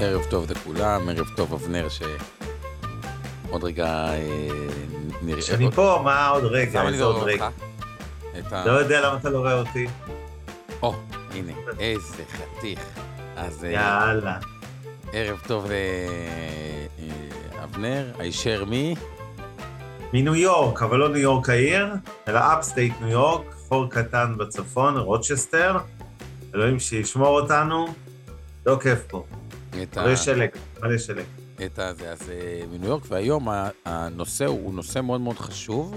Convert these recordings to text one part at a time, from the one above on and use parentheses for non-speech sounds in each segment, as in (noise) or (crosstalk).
ערב טוב לכולם, ערב טוב אבנר, שעוד רגע אה, נראה... שאני פה, מה עוד רגע? למה אני לא עוד רואה רגע? אותך? לא יודע למה אתה לא רואה אותי. או, הנה, איזה חתיך. אז אה, יאללה. ערב טוב לאבנר, הישר מ-? מניו יורק, אבל לא ניו יורק העיר, אלא upstate ניו יורק, חור קטן בצפון, רוצ'סטר. אלוהים שישמור אותנו. לא כיף פה. את ה- מלא שלג, מלא שלג. את הזה, אז אה, מניו יורק, והיום הנושא הוא נושא מאוד מאוד חשוב,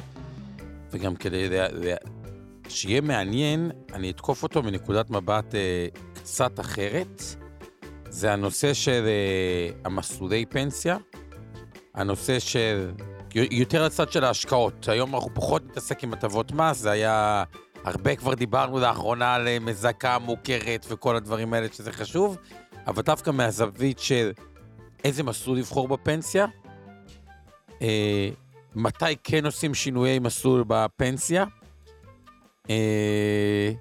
וגם כדי לה- לה- שיהיה מעניין, אני אתקוף אותו מנקודת מבט אה, קצת אחרת. זה הנושא של אה, המסלולי פנסיה, הנושא של, יותר הצד של ההשקעות. היום אנחנו פחות נתעסק עם הטבות מס, זה היה, הרבה כבר דיברנו לאחרונה על אה, מזכה מוכרת וכל הדברים האלה שזה חשוב, אבל דווקא מהזווית של איזה מסלול לבחור בפנסיה, אה, מתי כן עושים שינויי מסלול בפנסיה. אה,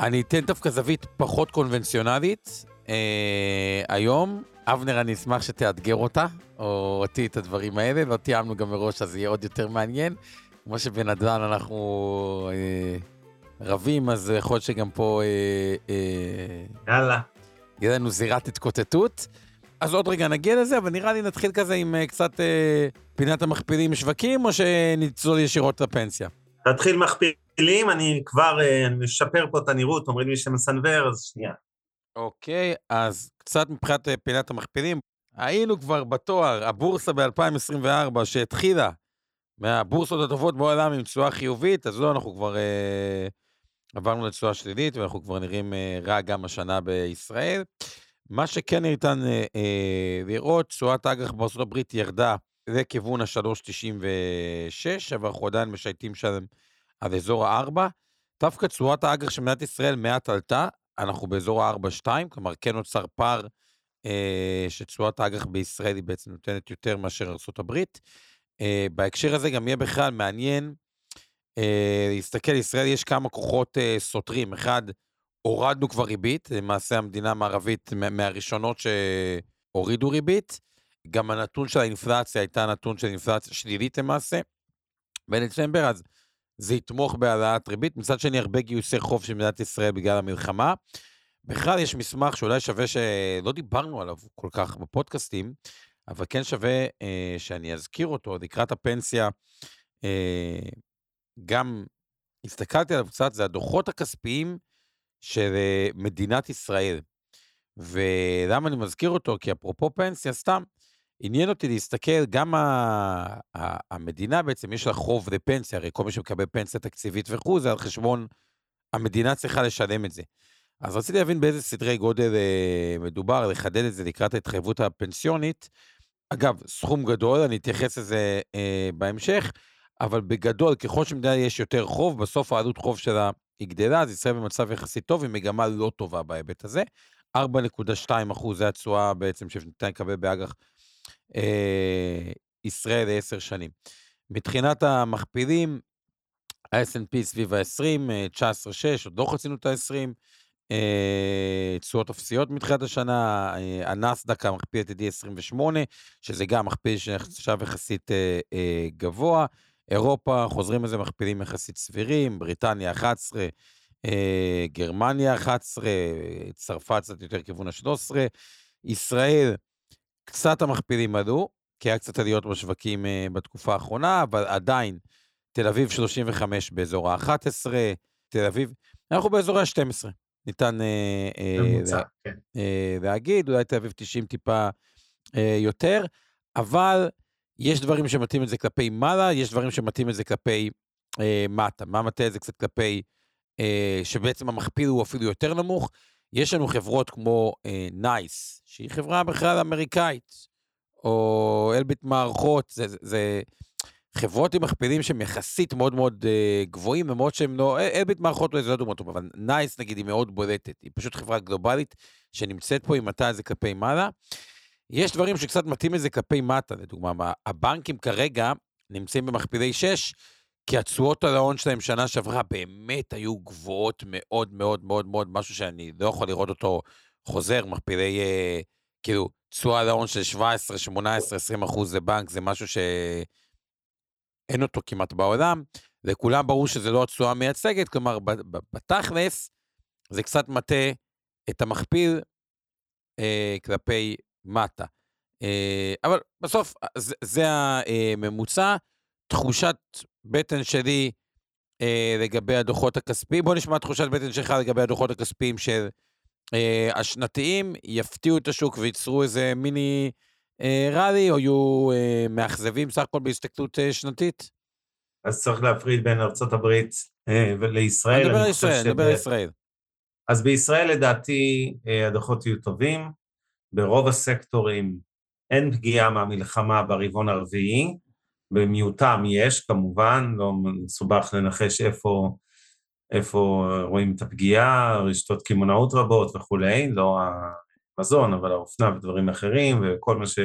אני אתן דווקא זווית פחות קונבנציונלית אה, היום. אבנר, אני אשמח שתאתגר אותה, או אותי את הדברים האלה, לא תיאמנו גם מראש, אז יהיה עוד יותר מעניין. כמו שבנדל"ן אנחנו אה, רבים, אז יכול להיות שגם פה אה, אה, יאללה. לנו זירת התקוטטות. אז עוד רגע נגיע לזה, אבל נראה לי נתחיל כזה עם אה, קצת אה, פינת המכפילים שווקים, או שנצלול ישירות לפנסיה? נתחיל מכפילים, אני כבר אה, משפר פה את הנראות, אומרים לי שמסנוור, אז שנייה. אוקיי, אז קצת מבחינת אה, פינת המכפילים. היינו כבר בתואר, הבורסה ב-2024 שהתחילה מהבורסות הטובות בעולם עם תשואה חיובית, אז לא, אנחנו כבר אה, עברנו לתשואה שלילית, ואנחנו כבר נראים אה, רע גם השנה בישראל. מה שכן ניתן אה, אה, לראות, תשואת האג"ח בארצות הברית ירדה לכיוון ה-3.96, אבל אנחנו עדיין משייטים שם על אזור ה-4. דווקא תשואת האג"ח של מדינת ישראל מעט עלתה, אנחנו באזור ה-4.2, כלומר כן נוצר פער שתשואת האג"ח בישראל היא בעצם נותנת יותר מאשר ארה"ב. אה, בהקשר הזה גם יהיה בכלל מעניין להסתכל, לישראל יש כמה כוחות אה, סותרים. אחד, הורדנו כבר ריבית, למעשה המדינה המערבית מה- מהראשונות שהורידו ריבית. גם הנתון של האינפלציה הייתה נתון של אינפלציה שלילית למעשה בדצמבר, אז זה יתמוך בהעלאת ריבית. מצד שני, הרבה גיוסי חוב של מדינת ישראל בגלל המלחמה. בכלל, יש מסמך שאולי שווה שלא דיברנו עליו כל כך בפודקאסטים, אבל כן שווה אה, שאני אזכיר אותו לקראת הפנסיה. אה, גם הסתכלתי עליו קצת, זה הדוחות הכספיים של אה, מדינת ישראל. ולמה אני מזכיר אותו? כי אפרופו פנסיה, סתם, עניין אותי להסתכל, גם ה- ה- המדינה בעצם, יש לה חוב לפנסיה, הרי כל מי שמקבל פנסיה תקציבית וכו', זה על חשבון, המדינה צריכה לשלם את זה. אז רציתי להבין באיזה סדרי גודל אה, מדובר, לחדד את זה לקראת ההתחייבות הפנסיונית. אגב, סכום גדול, אני אתייחס לזה אה, בהמשך, אבל בגדול, ככל שמדינה יש יותר חוב, בסוף העלות חוב שלה היא גדלה, אז ישראל במצב יחסית טוב, עם מגמה לא טובה בהיבט הזה. 4.2 אחוז זה התשואה בעצם שניתן לקבל באג"ח אה, ישראל לעשר שנים. מבחינת המכפילים, ה-S&P סביב ה-20, 19.6, עוד לא חצינו את ה-20, אה, תשואות אפסיות מתחילת השנה, אה, הנסדק המכפיל עתידי 28, שזה גם מכפיל שנחשב יחסית אה, אה, גבוה. אירופה, חוזרים לזה מכפילים יחסית סבירים, בריטניה 11, אה, גרמניה 11, צרפת קצת יותר כיוון ה-13, ישראל, קצת המכפילים עלו, כי היה קצת עליות בשווקים אה, בתקופה האחרונה, אבל עדיין, תל אביב 35 באזור ה-11, תל אביב, אנחנו באזור ה-12. ניתן אה, אה, לה- כן. אה, להגיד, אולי תל אביב 90 טיפה אה, יותר, אבל יש דברים שמטים את זה כלפי מעלה, יש דברים שמטים את זה כלפי אה, מטה. מה מטה את זה קצת כלפי אה, שבעצם המכפיל הוא אפילו יותר נמוך. יש לנו חברות כמו נייס, אה, שהיא חברה בכלל אמריקאית, או אלביט מערכות, זה, זה, זה חברות עם מכפילים שהם יחסית מאוד מאוד אה, גבוהים, למרות שהם לא, אלביט מערכות לא זה לא דוגמא טוב, אבל נייס נגיד היא מאוד בולטת, היא פשוט חברה גלובלית שנמצאת פה, היא מטה את זה כלפי מעלה. יש דברים שקצת מטים את זה כלפי מטה, לדוגמה, הבנקים כרגע נמצאים במכפילי 6, כי התשואות על ההון שלהם שנה שעברה באמת היו גבוהות מאוד מאוד מאוד מאוד, משהו שאני לא יכול לראות אותו חוזר, מכפילי, אה, כאילו, תשואה על ההון של 17, 18, 20 אחוז לבנק, זה משהו שאין אותו כמעט בעולם. לכולם ברור שזה לא התשואה המייצגת, כלומר, בתכלס, זה קצת מטה את המכפיל אה, כלפי מטה. אה, אבל בסוף, זה, זה הממוצע. תחושת בטן שלי אה, לגבי הדוחות הכספיים. בוא נשמע תחושת בטן שלך לגבי הדוחות הכספיים של אה, השנתיים, יפתיעו את השוק וייצרו איזה מיני אה, ראלי, או יהיו אה, מאכזבים סך הכל בהסתכלות אה, שנתית? אז צריך להפריד בין ארה"ב אה, לישראל. אני מדבר על ישראל, אני מדבר על ישראל. אז בישראל לדעתי אה, הדוחות יהיו טובים. ברוב הסקטורים אין פגיעה מהמלחמה ברבעון הרביעי. במיעוטם יש, כמובן, לא מסובך לנחש איפה, איפה רואים את הפגיעה, רשתות קמעונאות רבות וכולי, לא המזון, אבל האופנה ודברים אחרים, וכל מה ש...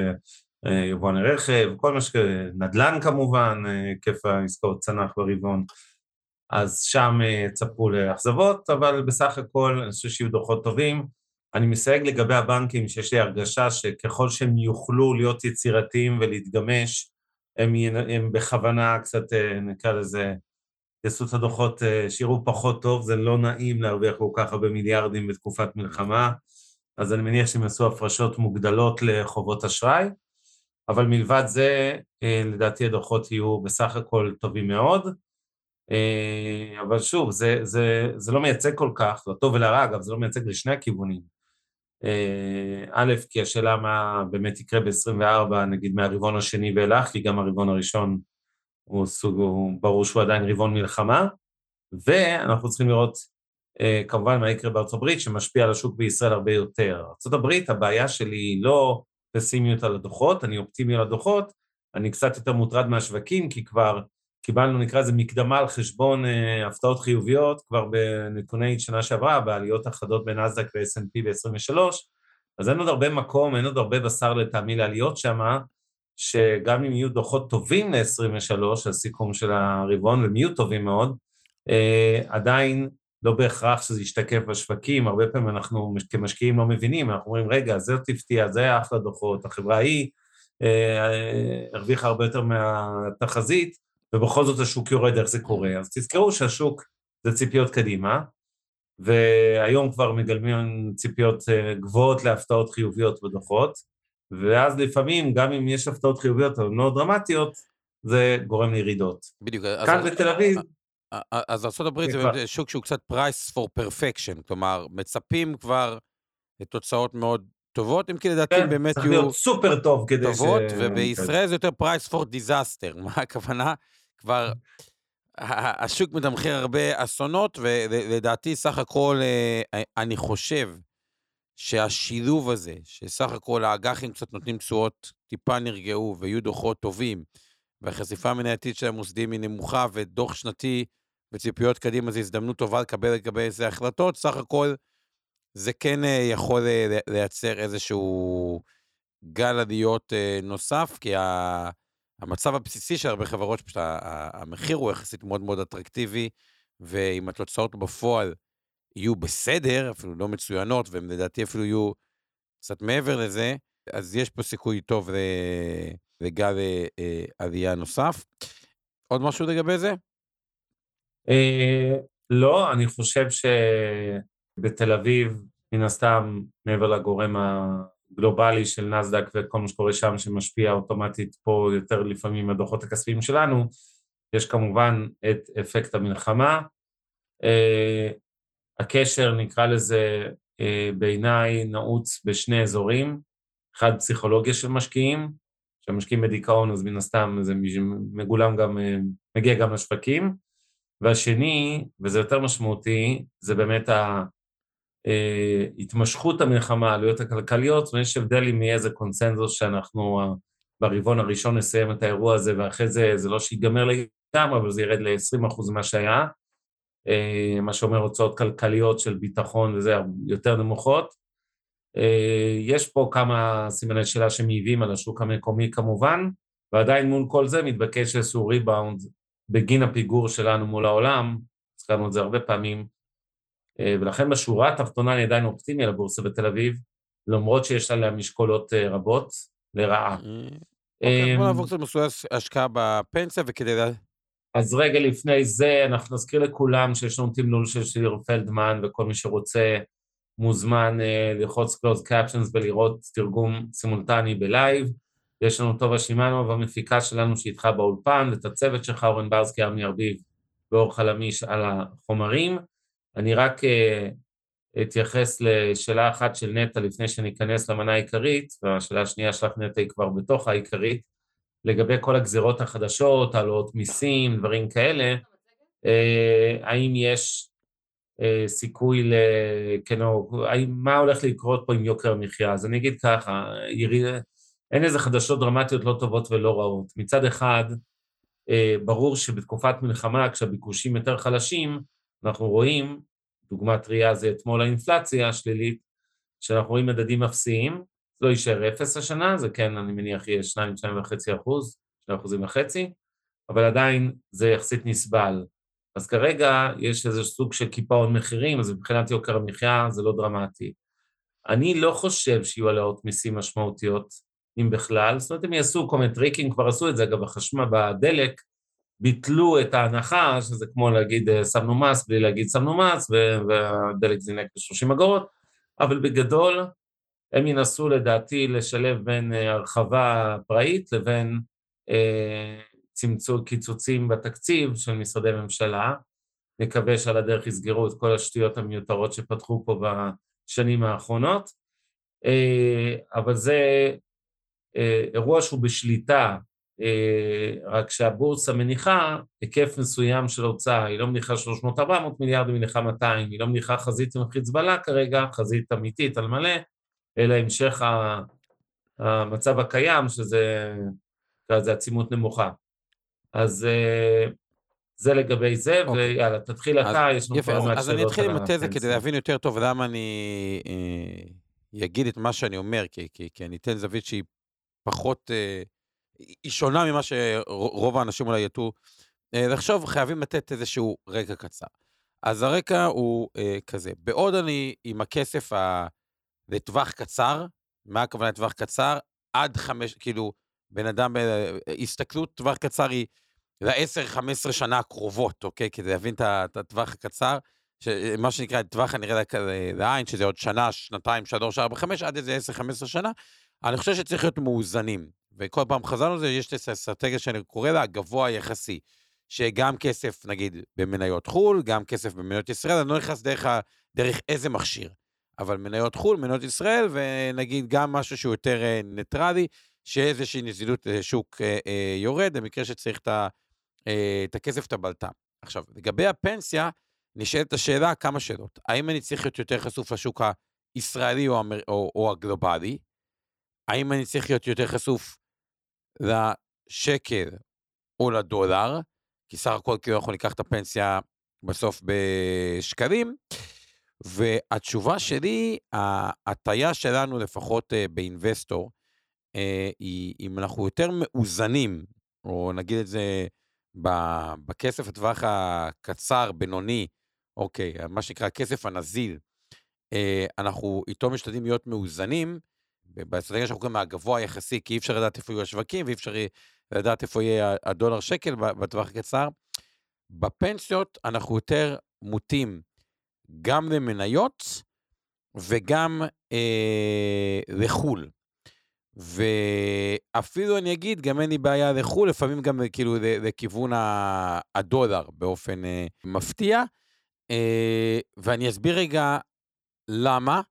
יבואני רכב, כל מה ש... נדל"ן כמובן, היקף העסקאות צנח ברבעון. אז שם צפו לאכזבות, אבל בסך הכל אני חושב שיהיו דוחות טובים. אני מסייג לגבי הבנקים שיש לי הרגשה שככל שהם יוכלו להיות יצירתיים ולהתגמש, הם, הם בכוונה קצת, אה, נקרא לזה, יעשו את הדוחות אה, שיראו פחות טוב, זה לא נעים להרוויח כל כך הרבה מיליארדים בתקופת מלחמה, אז אני מניח שהם יעשו הפרשות מוגדלות לחובות אשראי, אבל מלבד זה, אה, לדעתי הדוחות יהיו בסך הכל טובים מאוד. אבל שוב, זה, זה, זה לא מייצג כל כך, לטוב ולרע, אגב, זה לא מייצג לשני הכיוונים. אה, א', כי השאלה מה באמת יקרה ב-24, נגיד מהרבעון השני ואילך, כי גם הרבעון הראשון הוא סוג, הוא ברור שהוא עדיין רבעון מלחמה, ואנחנו צריכים לראות אה, כמובן מה יקרה בארצות הברית, שמשפיע על השוק בישראל הרבה יותר. ארצות הברית, הבעיה שלי היא לא פסימיות על הדוחות, אני אופטימי על הדוחות, אני קצת יותר מוטרד מהשווקים, כי כבר קיבלנו, נקרא לזה, מקדמה על חשבון אה, הפתעות חיוביות כבר בנתוני שנה שעברה, בעליות החדות בנאסדק ו-S&P ב-23, אז אין עוד הרבה מקום, אין עוד הרבה בשר לטעמי לעליות שם, שגם אם יהיו דוחות טובים ל-23, הסיכום של הרבעון, והם יהיו טובים מאוד, אה, עדיין לא בהכרח שזה ישתקף בשווקים, הרבה פעמים אנחנו כמשקיעים לא מבינים, אנחנו אומרים, רגע, זה הפתיע, זה היה אחלה דוחות, החברה ההיא אה, אה, הרוויחה הרבה יותר מהתחזית, ובכל זאת השוק יורד, איך זה קורה. אז תזכרו שהשוק זה ציפיות קדימה, והיום כבר מגלמים ציפיות אה, גבוהות להפתעות חיוביות בדוחות, ואז לפעמים, גם אם יש הפתעות חיוביות אבל לא דרמטיות, זה גורם לירידות. בדיוק. כאן בתל אביב... אז ארה"ב זה באמת שוק שהוא קצת price for perfection, כלומר, מצפים כבר לתוצאות מאוד טובות, אם כי לדעתי כן, באמת יהיו... צריך להיות סופר טוב כדי טובות, ש... טובות, ובישראל זה יותר price for disaster. (laughs) מה הכוונה? כבר השוק מתמחר הרבה אסונות, ולדעתי סך הכל, אה, אני חושב שהשילוב הזה, שסך הכל האג"חים קצת נותנים תשואות טיפה נרגעו ויהיו דוחות טובים, והחשיפה המנייתית של המוסדים היא נמוכה, ודוח שנתי וציפיות קדימה זו הזדמנות טובה לקבל לגבי איזה החלטות, סך הכל זה כן אה, יכול אה, לייצר איזשהו גל עליות נוסף, כי. המצב הבסיסי של הרבה חברות, פשוט המחיר הוא יחסית מאוד מאוד אטרקטיבי, ואם התוצאות בפועל יהיו בסדר, אפילו לא מצוינות, והן לדעתי אפילו יהיו קצת מעבר לזה, אז יש פה סיכוי טוב לגל אה, אה, עלייה נוסף. עוד משהו לגבי זה? אה, לא, אני חושב שבתל אביב, מן הסתם, מעבר לגורם גלובלי של נסדק וכל מה שקורה שם שמשפיע אוטומטית פה יותר לפעמים הדוחות הכספיים שלנו, יש כמובן את אפקט המלחמה. Uh, הקשר נקרא לזה uh, בעיניי נעוץ בשני אזורים, אחד פסיכולוגיה של משקיעים, כשמשקיעים בדיכאון אז מן הסתם זה מגולם גם, uh, מגיע גם לשווקים, והשני, וזה יותר משמעותי, זה באמת התמשכות המלחמה, העלויות הכלכליות, ויש הבדל אם יהיה איזה קונצנזוס שאנחנו ברבעון הראשון נסיים את האירוע הזה, ואחרי זה, זה לא שיגמר לגמרי, אבל זה ירד ל-20% ממה שהיה, מה שאומר הוצאות כלכליות של ביטחון וזה יותר נמוכות. יש פה כמה סימני שאלה שמעיבים על השוק המקומי כמובן, ועדיין מול כל זה מתבקש איזשהו ריבאונד בגין הפיגור שלנו מול העולם, הזכרנו את זה הרבה פעמים, ולכן בשורה התחתונה אני עדיין אופטימי על הבורסה בתל אביב, למרות שיש עליה משקולות רבות לרעה. אוקיי, בוא נעבור קצת מסוים השקעה בפנסיה וכדי... אז רגע לפני זה, אנחנו נזכיר לכולם שיש לנו תמלול של שיר פלדמן, וכל מי שרוצה מוזמן ללחוץ closed captions ולראות תרגום סימולטני בלייב. יש לנו טובה שימאנו והמפיקה שלנו שאיתך באולפן, ואת הצוות שלך, אורן ברסקי, ארמי ארביב ואור חלמיש על החומרים. אני רק אתייחס לשאלה אחת של נטע לפני שניכנס למנה העיקרית, והשאלה השנייה שלך נטע היא כבר בתוך העיקרית, לגבי כל הגזירות החדשות, העלאות מיסים, דברים כאלה, האם יש סיכוי ל... כן, או מה הולך לקרות פה עם יוקר המחיה? אז אני אגיד ככה, אין איזה חדשות דרמטיות לא טובות ולא רעות. מצד אחד, ברור שבתקופת מלחמה, כשהביקושים יותר חלשים, אנחנו רואים, דוגמה טריה זה אתמול האינפלציה השלילית, שאנחנו רואים מדדים אפסיים, לא יישאר אפס השנה, זה כן, אני מניח, יהיה 2-2.5 אחוז, 2 אחוזים וחצי, אבל עדיין זה יחסית נסבל. אז כרגע יש איזה סוג של קיפאון מחירים, אז מבחינת יוקר המחיה זה לא דרמטי. אני לא חושב שיהיו העלאות מיסים משמעותיות, אם בכלל, זאת אומרת, הם יעשו כל מיני טריקים, כבר עשו את זה, אגב, החשמל בדלק, ביטלו את ההנחה, שזה כמו להגיד שמנו מס בלי להגיד שמנו מס, והדלק זינק ב-30 אגורות, אבל בגדול, הם ינסו לדעתי לשלב בין הרחבה פראית לבין צמצום קיצוצים בתקציב של משרדי ממשלה. נקווה שעל הדרך יסגרו את כל השטויות המיותרות שפתחו פה בשנים האחרונות, אבל זה אירוע שהוא בשליטה, רק שהבורסה מניחה היקף מסוים של הוצאה, היא לא מניחה 300-400 מיליארד, היא מניחה 200, היא לא מניחה חזית עם חיזבאללה כרגע, חזית אמיתית על מלא, אלא המשך המצב הקיים, שזה עצימות נמוכה. אז זה לגבי זה, okay. ויאללה, תתחיל אתה, יש לנו כבר מעט שאלות. אז אני אתחיל עם התזה כדי להבין יותר טוב למה אני אגיד את מה שאני אומר, כי, כי, כי אני אתן זווית שהיא פחות, היא שונה ממה שרוב האנשים אולי יטו לחשוב, חייבים לתת איזשהו רקע קצר. אז הרקע הוא כזה, בעוד אני עם הכסף ה... לטווח קצר, מה הכוונה לטווח קצר? עד חמש, כאילו, בן אדם, הסתכלות טווח קצר היא ל-10-15 שנה הקרובות, אוקיי? כדי להבין את הטווח הקצר, מה שנקרא טווח הנראה לעין, שזה עוד שנה, שנתיים, שלוש, ארבע, חמש, עד איזה 10-15 שנה, אני חושב שצריך להיות מאוזנים. וכל פעם חזרנו לזה, יש את האסטרטגיה שאני קורא לה הגבוה היחסי, שגם כסף, נגיד, במניות חו"ל, גם כסף במניות ישראל, אני לא נכנס דרך, דרך איזה מכשיר. אבל מניות חו"ל, מניות ישראל, ונגיד גם משהו שהוא יותר ניטרלי, שאיזושהי נזילות שוק יורד, במקרה שצריך את הכסף, את הבלטה. עכשיו, לגבי הפנסיה, נשאלת השאלה כמה שאלות. האם אני צריך להיות יותר חשוף לשוק הישראלי או. או, או הגלובלי? האם אני צריך להיות יותר חשוף לשקל או לדולר? כי סך הכל כאילו אנחנו ניקח את הפנסיה בסוף בשקלים. והתשובה שלי, ההטייה שלנו, לפחות באינבסטור, היא אם אנחנו יותר מאוזנים, או נגיד את זה בכסף לטווח הקצר, בינוני, אוקיי, מה שנקרא הכסף הנזיל, אנחנו איתו משתדלים להיות מאוזנים, באסטרטגיה שאנחנו קוראים מהגבוה היחסי, כי אי אפשר לדעת איפה יהיו השווקים, ואי אפשר לדעת איפה יהיה הדולר שקל בטווח הקצר. בפנסיות אנחנו יותר מוטים גם למניות וגם אה, לחו"ל. ואפילו אני אגיד, גם אין לי בעיה לחו"ל, לפעמים גם כאילו לכיוון הדולר באופן אה, מפתיע. אה, ואני אסביר רגע למה,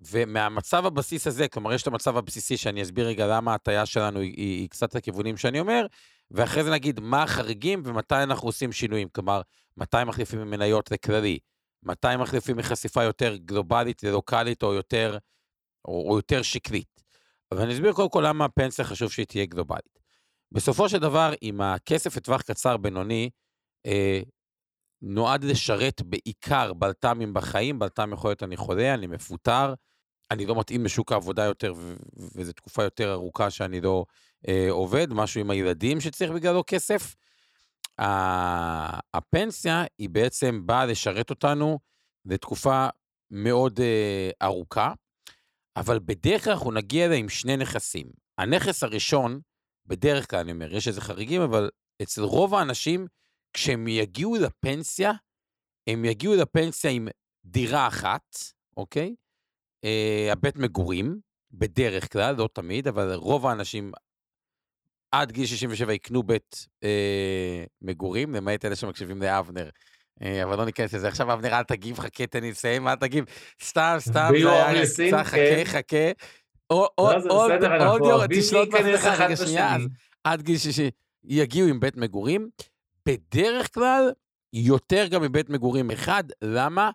ומהמצב הבסיס הזה, כלומר יש את המצב הבסיסי שאני אסביר רגע למה ההטייה שלנו היא, היא, היא קצת לכיוונים שאני אומר, ואחרי זה נגיד מה החריגים ומתי אנחנו עושים שינויים. כלומר, מתי מחליפים ממניות לכללי, מתי מחליפים מחשיפה יותר גלובלית ללוקאלית או יותר, או, או יותר שקלית. אבל אני אסביר קודם כל למה הפנסיה חשוב שהיא תהיה גלובלית. בסופו של דבר, אם הכסף לטווח קצר בינוני, אה, נועד לשרת בעיקר בלת"מים בחיים, בלת"ם יכול להיות אני חולה, אני מפוטר, אני לא מתאים לשוק העבודה יותר, וזו תקופה יותר ארוכה שאני לא אה, עובד, משהו עם הילדים שצריך בגללו כסף. הפנסיה היא בעצם באה לשרת אותנו לתקופה מאוד אה, ארוכה, אבל בדרך כלל אנחנו נגיע אליה עם שני נכסים. הנכס הראשון, בדרך כלל אני אומר, יש איזה חריגים, אבל אצל רוב האנשים, כשהם יגיעו לפנסיה, הם יגיעו לפנסיה עם דירה אחת, אוקיי? אה, הבית מגורים, בדרך כלל, לא תמיד, אבל רוב האנשים עד גיל 67 יקנו בית אה, מגורים, למעט אלה שמקשיבים לאבנר. אה, אבל לא ניכנס לזה. עכשיו, אבנר, אל תגיב, חכה, תן לי לסיים, אל תגיב. סתם, סתם, זה היה קצת, חכה, כן. חכה. עוד יום, תשלוט בעצמך רגע שנייה, עד גיל 60 יגיעו עם בית מגורים. בדרך כלל, יותר גם מבית מגורים אחד, למה?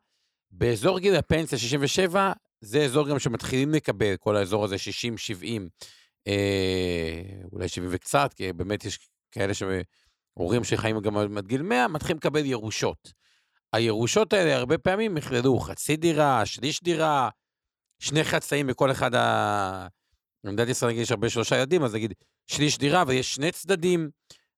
באזור גיל הפנסיה 67, זה אזור גם שמתחילים לקבל, כל האזור הזה 60-70, אה, אולי 70 וקצת, כי באמת יש כאלה שהורים שחיים גם עד גיל 100, מתחילים לקבל ירושות. הירושות האלה הרבה פעמים יכללו חצי דירה, שליש דירה, שני חצאים בכל אחד ה... במדינת ישראל נגיד יש הרבה שלושה ילדים, אז נגיד שליש דירה ויש שני צדדים,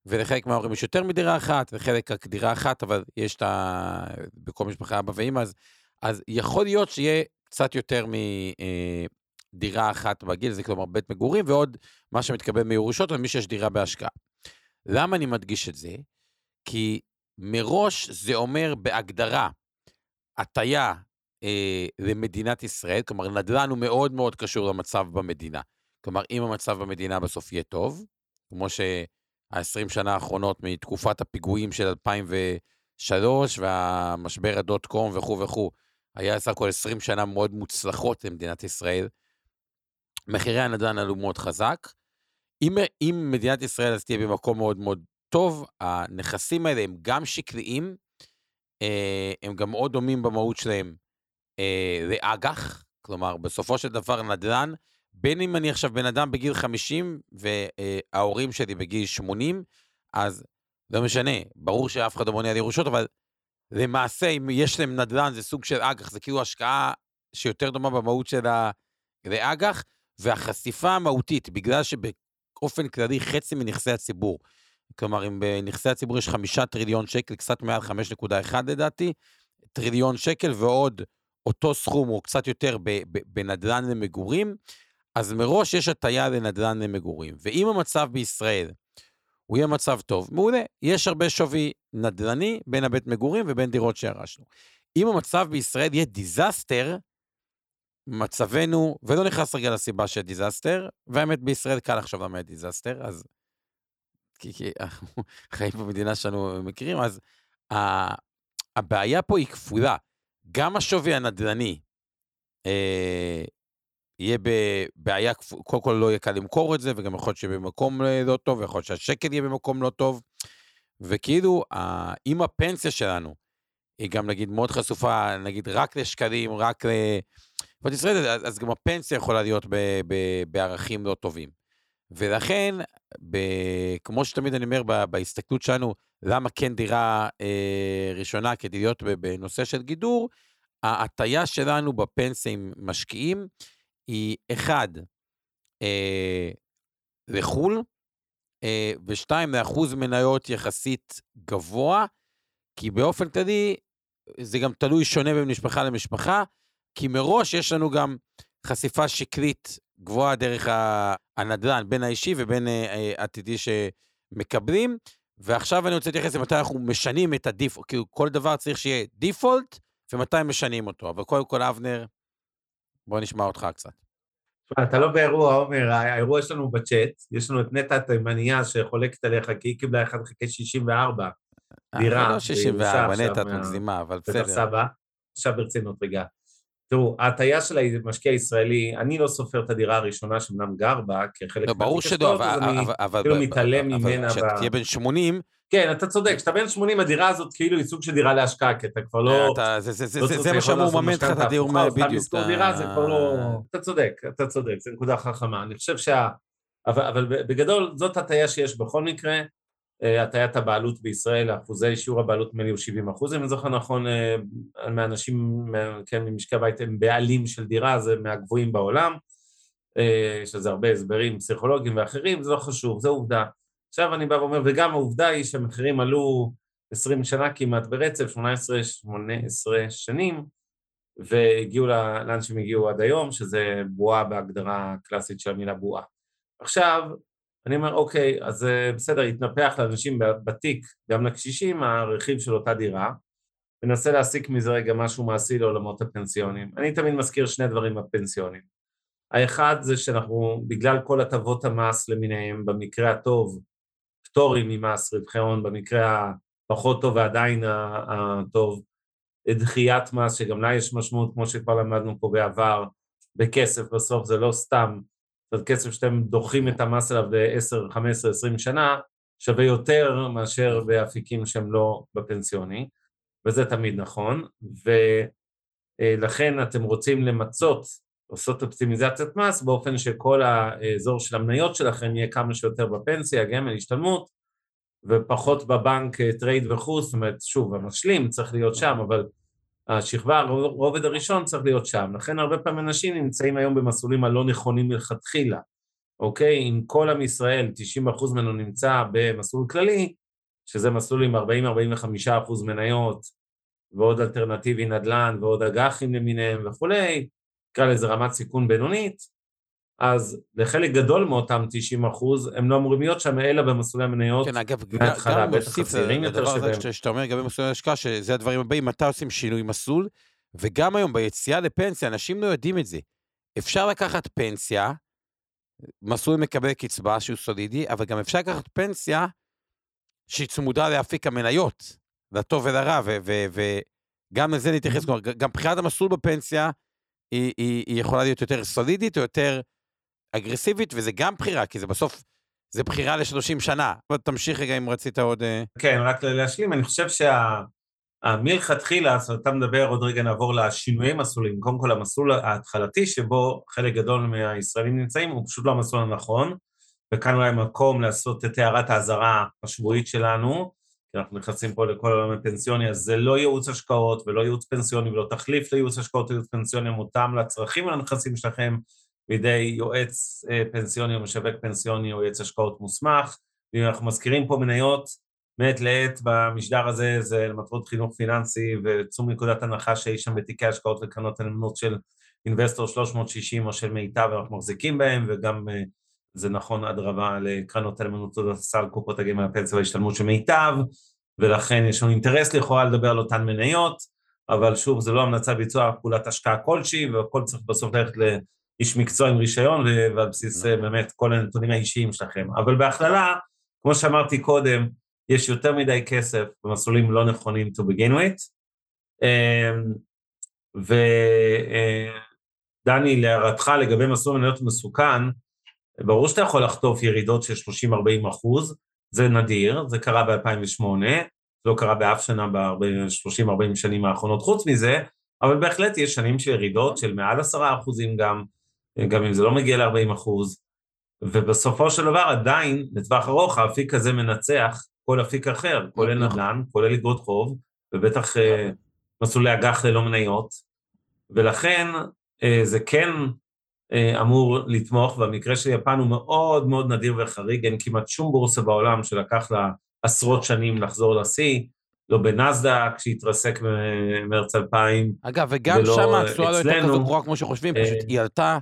ולחלק מההורים יש יותר מדירה אחת, וחלק רק דירה אחת, אבל יש את ה... בכל משפחה אבא ואמא, אז, אז יכול להיות שיהיה קצת יותר מ... אה, אחת בגיל, זה כלומר בית מגורים, ועוד מה שמתקבל מירושות למי שיש דירה בהשקעה. למה אני מדגיש את זה? כי מראש זה אומר בהגדרה הטיה אה, למדינת ישראל, כלומר נדל"ן הוא מאוד מאוד קשור למצב במדינה. כלומר, אם המצב במדינה בסוף יהיה טוב, כמו שה-20 שנה האחרונות מתקופת הפיגועים של 2003 והמשבר הדוט קום וכו' וכו', היה סך הכל 20 שנה מאוד מוצלחות למדינת ישראל, מחירי הנדל"ן עלו מאוד חזק. אם, אם מדינת ישראל אז תהיה במקום מאוד מאוד טוב, הנכסים האלה הם גם שקליים, אה, הם גם מאוד דומים במהות שלהם אה, לאג"ח, כלומר, בסופו של דבר נדל"ן, בין אם אני עכשיו בן אדם בגיל 50 וההורים שלי בגיל 80, אז לא משנה, ברור שאף אחד לא מונע על ירושות, אבל למעשה, אם יש להם נדל"ן, זה סוג של אג"ח, זה כאילו השקעה שיותר דומה במהות של האג"ח, והחשיפה המהותית, בגלל שבאופן כללי חצי מנכסי הציבור, כלומר, אם בנכסי הציבור יש חמישה טריליון שקל, קצת מעל 5.1 לדעתי, טריליון שקל ועוד אותו סכום או קצת יותר בנדל"ן למגורים, אז מראש יש הטיה לנדל"ן למגורים. ואם המצב בישראל הוא יהיה מצב טוב, מעולה, יש הרבה שווי נדל"ני בין הבית מגורים ובין דירות שירשנו. אם המצב בישראל יהיה disaster, מצבנו, ולא נכנס רגע לסיבה של disaster, והאמת בישראל קל עכשיו למה disaster, אז... כי, כי אנחנו (laughs) חיים במדינה שאנו מכירים, אז ה, הבעיה פה היא כפולה. גם השווי הנדל"ני אה, יהיה בבעיה, קודם כל לא יהיה קל למכור את זה, וגם יכול להיות שבמקום לא טוב, ויכול להיות שהשקל יהיה במקום לא טוב. וכאילו, אם הפנסיה שלנו היא גם נגיד מאוד חשופה, נגיד רק לשקלים, רק ל... אבל ישראל, אז, אז גם הפנסיה יכולה להיות ב, ב, בערכים לא טובים. ולכן, ב, כמו שתמיד אני אומר, ב, בהסתכלות שלנו, למה כן דירה אה, ראשונה כדי להיות בנושא של גידור, ההטייה שלנו בפנסיה עם משקיעים היא, אחד, אה, לחו"ל, אה, ושתיים, לאחוז מניות יחסית גבוה, כי באופן כללי, זה גם תלוי שונה בין משפחה למשפחה, כי מראש יש לנו גם חשיפה שקלית גבוהה דרך הנדל"ן, בין האישי ובין אה, אה, עתידי שמקבלים. ועכשיו אני רוצה להתייחס למתי אנחנו משנים את הדיפולט, כאילו כל דבר צריך שיהיה דיפולט, ומתי משנים אותו. אבל קודם כל, אבנר, בוא נשמע אותך קצת. אתה לא באירוע, עומר, האירוע שלנו בצ'אט, יש לנו את נטע התימניה שחולקת עליך, כי היא קיבלה 1 חלקי 64 דירה. לא 64, נטע את מגזימה, אבל בסדר. סבא, עכשיו ברצינות רגע. תראו, ההטייה של המשקיע הישראלי, אני לא סופר את הדירה הראשונה שאומנם גר בה, כחלק לא, ברור שלא, אבל... אני כאילו מתעלם ממנה. כשאתה תהיה בן 80, כן, אתה צודק, כשאתה בן 80, הדירה הזאת כאילו היא סוג של דירה להשקעה, כי אתה כבר לא... אתה- זה- לא מה שאמור לממן לך את הדיור סתם בדיוק. לשכור אתה- דירה זה כבר לא... אתה צודק, אתה צודק, זו נקודה חכמה. אני חושב שה... אבל, בגדול זאת הטעיה שיש בכל מקרה, אה, הטעיית הבעלות בישראל, אחוזי שיעור הבעלות נדמה לי הוא 70 אחוז, אם אני זוכר נכון, אה, מהאנשים, מה- כן, ממשקי הבית הם בעלים של דירה, זה מהגבוהים בעולם, אה, יש לזה הרבה הסברים פסיכולוגיים ואחרים, זה לא חשוב, זו עובדה. עכשיו אני בא ואומר, וגם העובדה היא שהמחירים עלו 20 שנה כמעט ברצף, 18, 18 שנים, והגיעו לאן שהם הגיעו עד היום, שזה בועה בהגדרה הקלאסית של המילה בועה. עכשיו, אני אומר, אוקיי, אז אה, בסדר, התנפח לאנשים בתיק, גם לקשישים, הרכיב של אותה דירה, וננסה להסיק מזה רגע משהו מעשי לעולמות הפנסיונים. אני תמיד מזכיר שני דברים בפנסיונים. האחד זה שאנחנו, בגלל כל הטבות המס למיניהם, במקרה הטוב, פטורים ממס רווחי הון, במקרה הפחות טוב ועדיין הטוב, דחיית מס, שגם לה יש משמעות, כמו שכבר למדנו פה בעבר, בכסף בסוף, זה לא סתם, זה כסף שאתם דוחים את המס עליו ל-10, 15, 20 שנה, שווה יותר מאשר באפיקים שהם לא בפנסיוני, וזה תמיד נכון, ולכן אתם רוצים למצות, לעשות אופטימיזציית מס באופן שכל האזור של המניות שלכם יהיה כמה שיותר בפנסיה, גמל, השתלמות, ופחות בבנק אה, trade וכו', זאת אומרת, שוב, המשלים צריך להיות שם, אבל השכבה, הרובד הראשון צריך להיות שם. לכן הרבה פעמים אנשים נמצאים היום במסלולים הלא נכונים מלכתחילה, אוקיי? אם כל עם ישראל, 90% ממנו נמצא במסלול כללי, שזה מסלול עם 40-45% מניות, ועוד אלטרנטיבי נדל"ן, ועוד אג"חים למיניהם וכולי, נקרא לזה רמת סיכון בינונית, אז לחלק גדול מאותם 90 אחוז, הם לא אמורים להיות שם, אלא במסלולי המניות. כן, אגב, מההתחלה, גם בטח להוסיף הצעירים יותר לדבר הזה. שאתה- אומר לגבי מסלולי השקעה, שזה הדברים הבאים, מתי עושים שינוי מסלול, וגם היום ביציאה לפנסיה, אנשים לא יודעים את זה. אפשר לקחת פנסיה, מסלול מקבל קצבה שהוא סולידי, אבל גם אפשר לקחת פנסיה שהיא צמודה לאפיק המניות, לטוב ולרע, וגם לזה נתייחס, כלומר, גם בחירת המסלול בפנסיה היא, היא, היא יכולה להיות יותר סולידית או יותר אגרסיבית, וזה גם בחירה, כי זה בסוף, זה בחירה ל-30 שנה. אבל תמשיך רגע אם רצית עוד... אה, כן, רק להשלים, אני חושב שהמלכתחילה, אז אתה מדבר, עוד רגע נעבור לשינויי מסלולים. קודם כל, המסלול ההתחלתי שבו חלק גדול מהישראלים נמצאים, הוא פשוט לא המסלול הנכון, וכאן אולי מקום לעשות את הערת האזהרה השבועית שלנו, כי אנחנו נכנסים פה לכל העולם הפנסיוני, אז זה לא ייעוץ השקעות ולא ייעוץ פנסיוני ולא תחליף לייעוץ השקעות או ייעוץ פנסיוני מותאם לצרכים ולנכסים שלכם בידי יועץ אה, פנסיוני או משווק פנסיוני או יועץ השקעות מוסמך. ואם אנחנו מזכירים פה מניות, מעת לעת במשדר הזה זה למטרות חינוך פיננסי וצאו מנקודת הנחה שיש שם בתיקי השקעות וקרנות הנאמנות של אינבסטור 360 או של מיטב ואנחנו מחזיקים בהם וגם אה, זה נכון אדרבה לקרנות הנאמנות סל קופות הגמל הפנסיה וההשתלמות של מיטב ולכן יש לנו אינטרס לכאורה לדבר על אותן מניות אבל שוב זה לא המלצה ביצוע פעולת השקעה כלשהי והכל צריך בסוף ללכת לאיש מקצוע עם רישיון ועל בסיס אה, באמת כל הנתונים האישיים שלכם אבל בהכללה כמו שאמרתי קודם יש יותר מדי כסף במסלולים לא נכונים to begin with. אמ, ודני, להערתך לגבי מסלול מניות מסוכן, ברור שאתה יכול לחטוף ירידות של 30-40 אחוז, זה נדיר, זה קרה ב-2008, לא קרה באף שנה ב-30-40 שנים האחרונות חוץ מזה, אבל בהחלט יש שנים של ירידות של מעל 10 אחוזים גם, גם אם זה לא מגיע ל-40 אחוז, ובסופו של דבר עדיין, לטווח ארוך, האפיק הזה מנצח כל אפיק אחר, כולל נכון. נדל"ן, כולל אגרות חוב, ובטח אה, מסלולי אג"ח ללא מניות, ולכן אה, זה כן אמור לתמוך, והמקרה של יפן הוא מאוד מאוד נדיר וחריג, אין כמעט שום בורסה בעולם שלקח לה עשרות שנים לחזור לשיא, לא בנסדק שהתרסק במרץ 2000, אגב, וגם שם התשואה לא הייתה. כזו גרועה כמו שחושבים, אה, פשוט היא עלתה,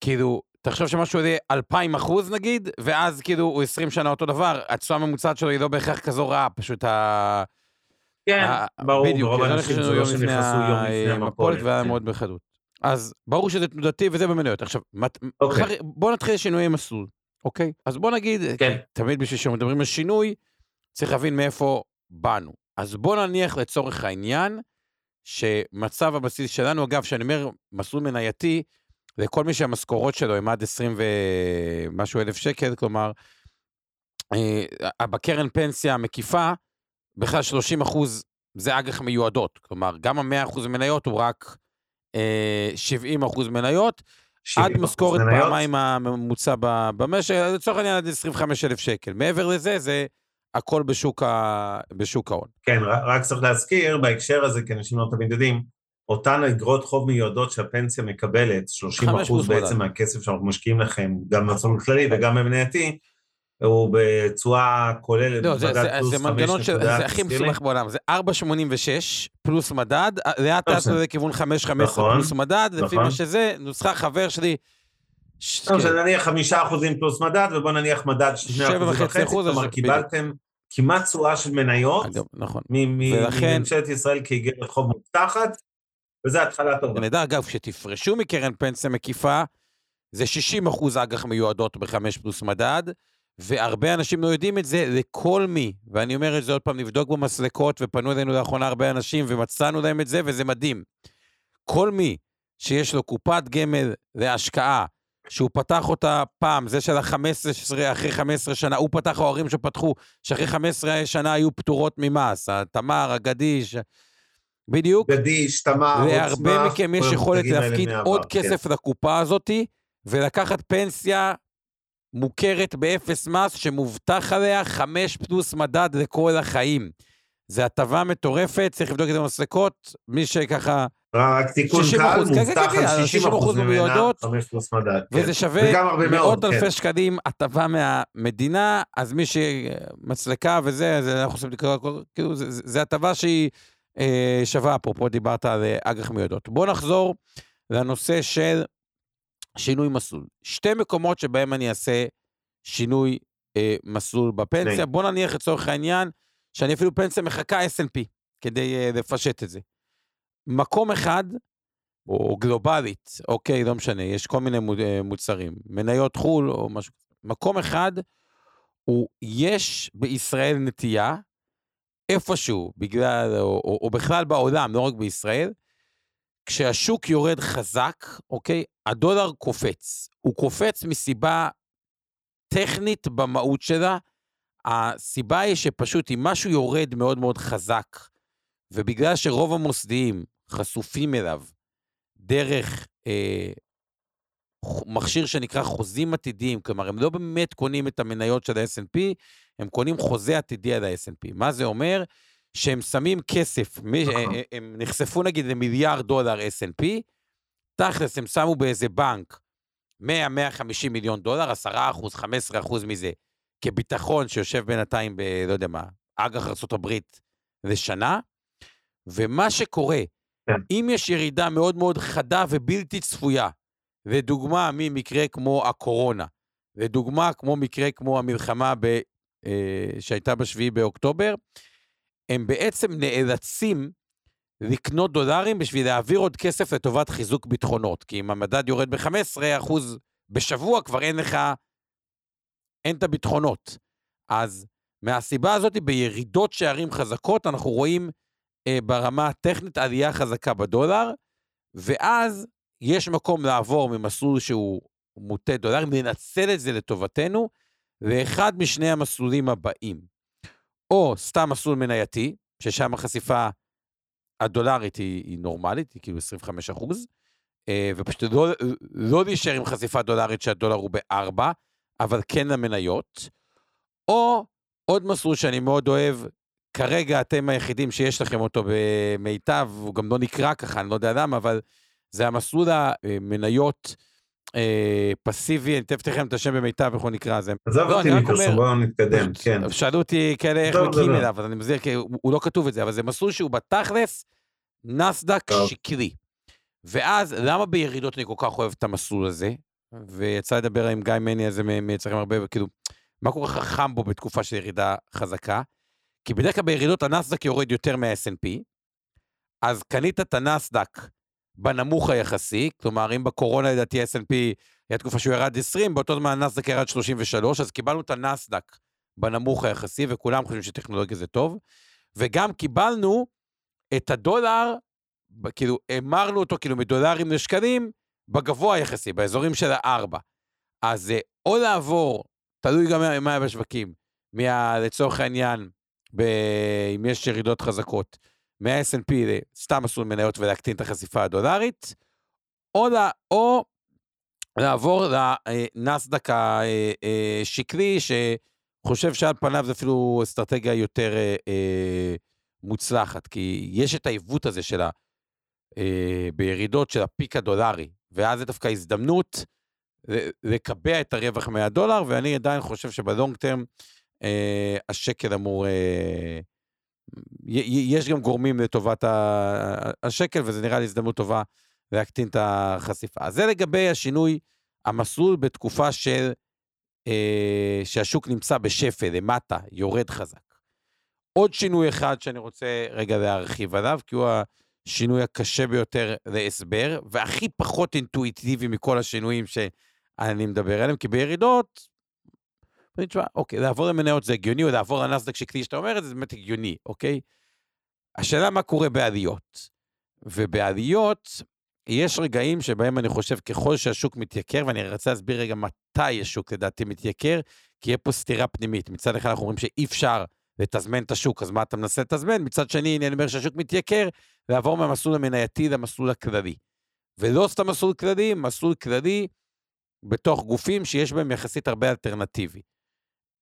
כאילו, תחשוב שמשהו יהיה 2,000 אחוז נגיד, ואז כאילו הוא 20 שנה אותו דבר, התשואה הממוצעת שלו היא לא בהכרח כזו רעה, פשוט ה... כן, ברור, ברוב האנשים נכנסו זה לא יום שנכנסו לפני יום לפני המפולת המפולת. והיה כן. מאוד בחדות. אז ברור שזה תנודתי וזה במניות. עכשיו, מת- אוקיי. מחר- בוא נתחיל שינויי מסלול, אוקיי? אז בוא נגיד, כן. תמיד בשביל שמדברים על שינוי, צריך להבין מאיפה באנו. אז בוא נניח לצורך העניין, שמצב הבסיס שלנו, אגב, כשאני אומר מסלול מנייתי, זה כל מי שהמשכורות שלו הם עד 20 ומשהו אלף שקל, כלומר, אה, בקרן פנסיה המקיפה, בכלל 30 אחוז זה אג"ח מיועדות. כלומר, גם ה-100 אחוז מניות הוא רק 70 אחוז מניות, עד משכורת פעמיים הממוצע במשק, לצורך העניין עד 25 אלף שקל. מעבר לזה, זה הכל בשוק, ה... בשוק ההון. כן, רק צריך להזכיר בהקשר הזה, כי אנשים לא תמיד יודעים, אותן אגרות חוב מיועדות שהפנסיה מקבלת, 30 אחוז בעצם מהכסף שאנחנו משקיעים לכם, גם במסלול כללי וגם במנייתי, הוא בתשואה כוללת, לא, זה, זה, זה מנגנון של, זה הכי מסובך בעולם, זה 4.86 פלוס מדד, לאט לאט זה לכיוון 5.15 נכון, פלוס מדד, נכון. לפי מה שזה, נוסחה חבר שלי. לא, כן. נניח חמישה אחוזים פלוס מדד, ובוא נניח מדד שני אחוזים וחצי, כלומר קיבלתם כמעט תשואה של מניות, נכון, מממשלת ישראל כאיגרת חוב מובטחת, וזה התחלה טובה. נדע, אגב, כשתפרשו מקרן פנסיה מקיפה, זה 60 אחוז אג"ח מיועדות בחמש פלוס מדד, והרבה אנשים לא יודעים את זה, לכל מי, ואני אומר את זה עוד פעם, נבדוק במסלקות, ופנו אלינו לאחרונה הרבה אנשים, ומצאנו להם את זה, וזה מדהים. כל מי שיש לו קופת גמל להשקעה, שהוא פתח אותה פעם, זה של ה-15, אחרי 15 שנה, הוא פתח, ההורים שפתחו, שאחרי 15 שנה היו פטורות ממס, התמר, הגדיש, בדיוק. גדיש, תמר, עוצמה. להרבה מכם יש יכולת להפקיד עוד כן. כסף לקופה הזאתי, ולקחת פנסיה מוכרת באפס מס, שמובטח עליה חמש פלוס מדד לכל החיים. זו הטבה מטורפת, צריך לבדוק את זה במסלקות, מי שככה... רק תיקון קל, כן, מובטח כן, על 60 אחוז ממנה, 5 פלוס מדד. וזה שווה מאות אלפי שקלים הטבה מהמדינה, אז מי שמסלקה וזה, אנחנו עושים לקרוא, כאילו, זה הטבה שהיא אה, שווה, אפרופו דיברת על אה, אג"ח מיועדות. בואו נחזור לנושא של שינוי מסלול. שתי מקומות שבהם אני אעשה שינוי אה, מסלול בפנסיה. בוא נניח לצורך העניין שאני אפילו פנסיה מחכה S&P, כדי אה, לפשט את זה. מקום אחד, או גלובלית, אוקיי, לא משנה, יש כל מיני אה, מוצרים, מניות חו"ל או משהו. מקום אחד, הוא, יש בישראל נטייה, איפשהו, בגלל, או, או, או בכלל בעולם, לא רק בישראל, כשהשוק יורד חזק, אוקיי, הדולר קופץ. הוא קופץ מסיבה טכנית במהות שלה. הסיבה היא שפשוט אם משהו יורד מאוד מאוד חזק, ובגלל שרוב המוסדיים חשופים אליו דרך אה, מכשיר שנקרא חוזים עתידיים, כלומר, הם לא באמת קונים את המניות של ה-S&P, הם קונים חוזה עתידי על ה-S&P. מה זה אומר? שהם שמים כסף, נכון. אה, הם נחשפו נגיד למיליארד דולר S&P, תכלס הם שמו באיזה בנק 100-150 מיליון דולר, 10 אחוז, 15 אחוז מזה, כביטחון שיושב בינתיים ב... לא יודע מה, אג"ח ארה"ב לשנה, ומה שקורה, כן. אם יש ירידה מאוד מאוד חדה ובלתי צפויה, ודוגמה ממקרה כמו הקורונה, ודוגמה כמו מקרה כמו המלחמה ב, אה, שהייתה ב-7 באוקטובר, הם בעצם נאלצים לקנות דולרים בשביל להעביר עוד כסף לטובת חיזוק ביטחונות. כי אם המדד יורד ב-15% בשבוע, כבר אין לך, אין את הביטחונות. אז מהסיבה הזאת, בירידות שערים חזקות, אנחנו רואים אה, ברמה הטכנית עלייה חזקה בדולר, ואז יש מקום לעבור ממסלול שהוא מוטה דולרים, לנצל את זה לטובתנו, ואחד משני המסלולים הבאים. או סתם מסלול מנייתי, ששם החשיפה הדולרית היא, היא נורמלית, היא כאילו 25 אחוז, אה, ופשוט לא, לא להישאר עם חשיפה דולרית שהדולר הוא ב-4, אבל כן למניות, או עוד מסלול שאני מאוד אוהב, כרגע אתם היחידים שיש לכם אותו במיטב, הוא גם לא נקרא ככה, אני לא יודע למה, אבל זה המסלול המניות אה, פסיבי, אני תכף לכם את השם במיטב, איך הוא נקרא לזה. עזוב לא, אותי מפרסום, בואו נתקדם, כן. שאלו אותי כאלה איך מגיעים אליו, אז אני מזהיר, כי הוא לא כתוב את זה, אבל זה מסלול שהוא בתכלס נסדק שקרי. ואז, למה בירידות אני כל כך אוהב את המסלול הזה? ויצא לדבר עם גיא מני הזה מייצרים הרבה, כאילו, מה כל כך חכם בו בתקופה של ירידה חזקה? כי בדרך כלל בירידות הנסדק יורד יותר מה snp אז קנית את הנסדק בנמוך היחסי, כלומר, אם בקורונה לדעתי ה-S&P היה תקופה שהוא ירד 20, באותו זמן הנסדק ירד 33, אז קיבלנו את הנסדק בנמוך היחסי, וכולם חושבים שטכנולוגיה זה טוב, וגם קיבלנו את הדולר כאילו, המרנו אותו כאילו מדולרים לשקלים, בגבוה יחסי, באזורים של הארבע. אז אה, או לעבור, תלוי גם מה היה בשווקים, מה, לצורך העניין, ב, אם יש ירידות חזקות, מה-S&P לסתם מסלול מניות ולהקטין את החשיפה הדולרית, או, לה, או לעבור לנסדק השקלי, שחושב שעל פניו זה אפילו אסטרטגיה יותר אה, אה, מוצלחת, כי יש את העיוות הזה של ה... אה, בירידות של הפיק הדולרי, ואז זה דווקא הזדמנות לקבע את הרווח מהדולר, ואני עדיין חושב שבלונג טרם אה, השקל אמור... אה, יש גם גורמים לטובת השקל, וזה נראה לי הזדמנות טובה להקטין את החשיפה. אז זה לגבי השינוי, המסלול בתקופה של... אה, שהשוק נמצא בשפל, למטה, יורד חזק. עוד שינוי אחד שאני רוצה רגע להרחיב עליו, כי הוא השינוי הקשה ביותר להסבר, והכי פחות אינטואיטיבי מכל השינויים שאני מדבר עליהם, כי בירידות, אני תשמע, אוקיי, לעבור למניות זה הגיוני, או לעבור לנסדק שקלי שאתה אומר זה באמת הגיוני, אוקיי? השאלה מה קורה בעליות. ובעליות, יש רגעים שבהם אני חושב ככל שהשוק מתייקר, ואני רוצה להסביר רגע מתי השוק לדעתי מתייקר, כי יהיה פה סתירה פנימית. מצד אחד אנחנו אומרים שאי אפשר לתזמן את השוק, אז מה אתה מנסה לתזמן? מצד שני, אני אומר שהשוק מתייקר, לעבור מהמסלול המנייתי למסלול הכללי. ולא סתם מסלול כללי, מסלול כללי בתוך גופים שיש בהם יחסית הרבה אלטרנטיבי.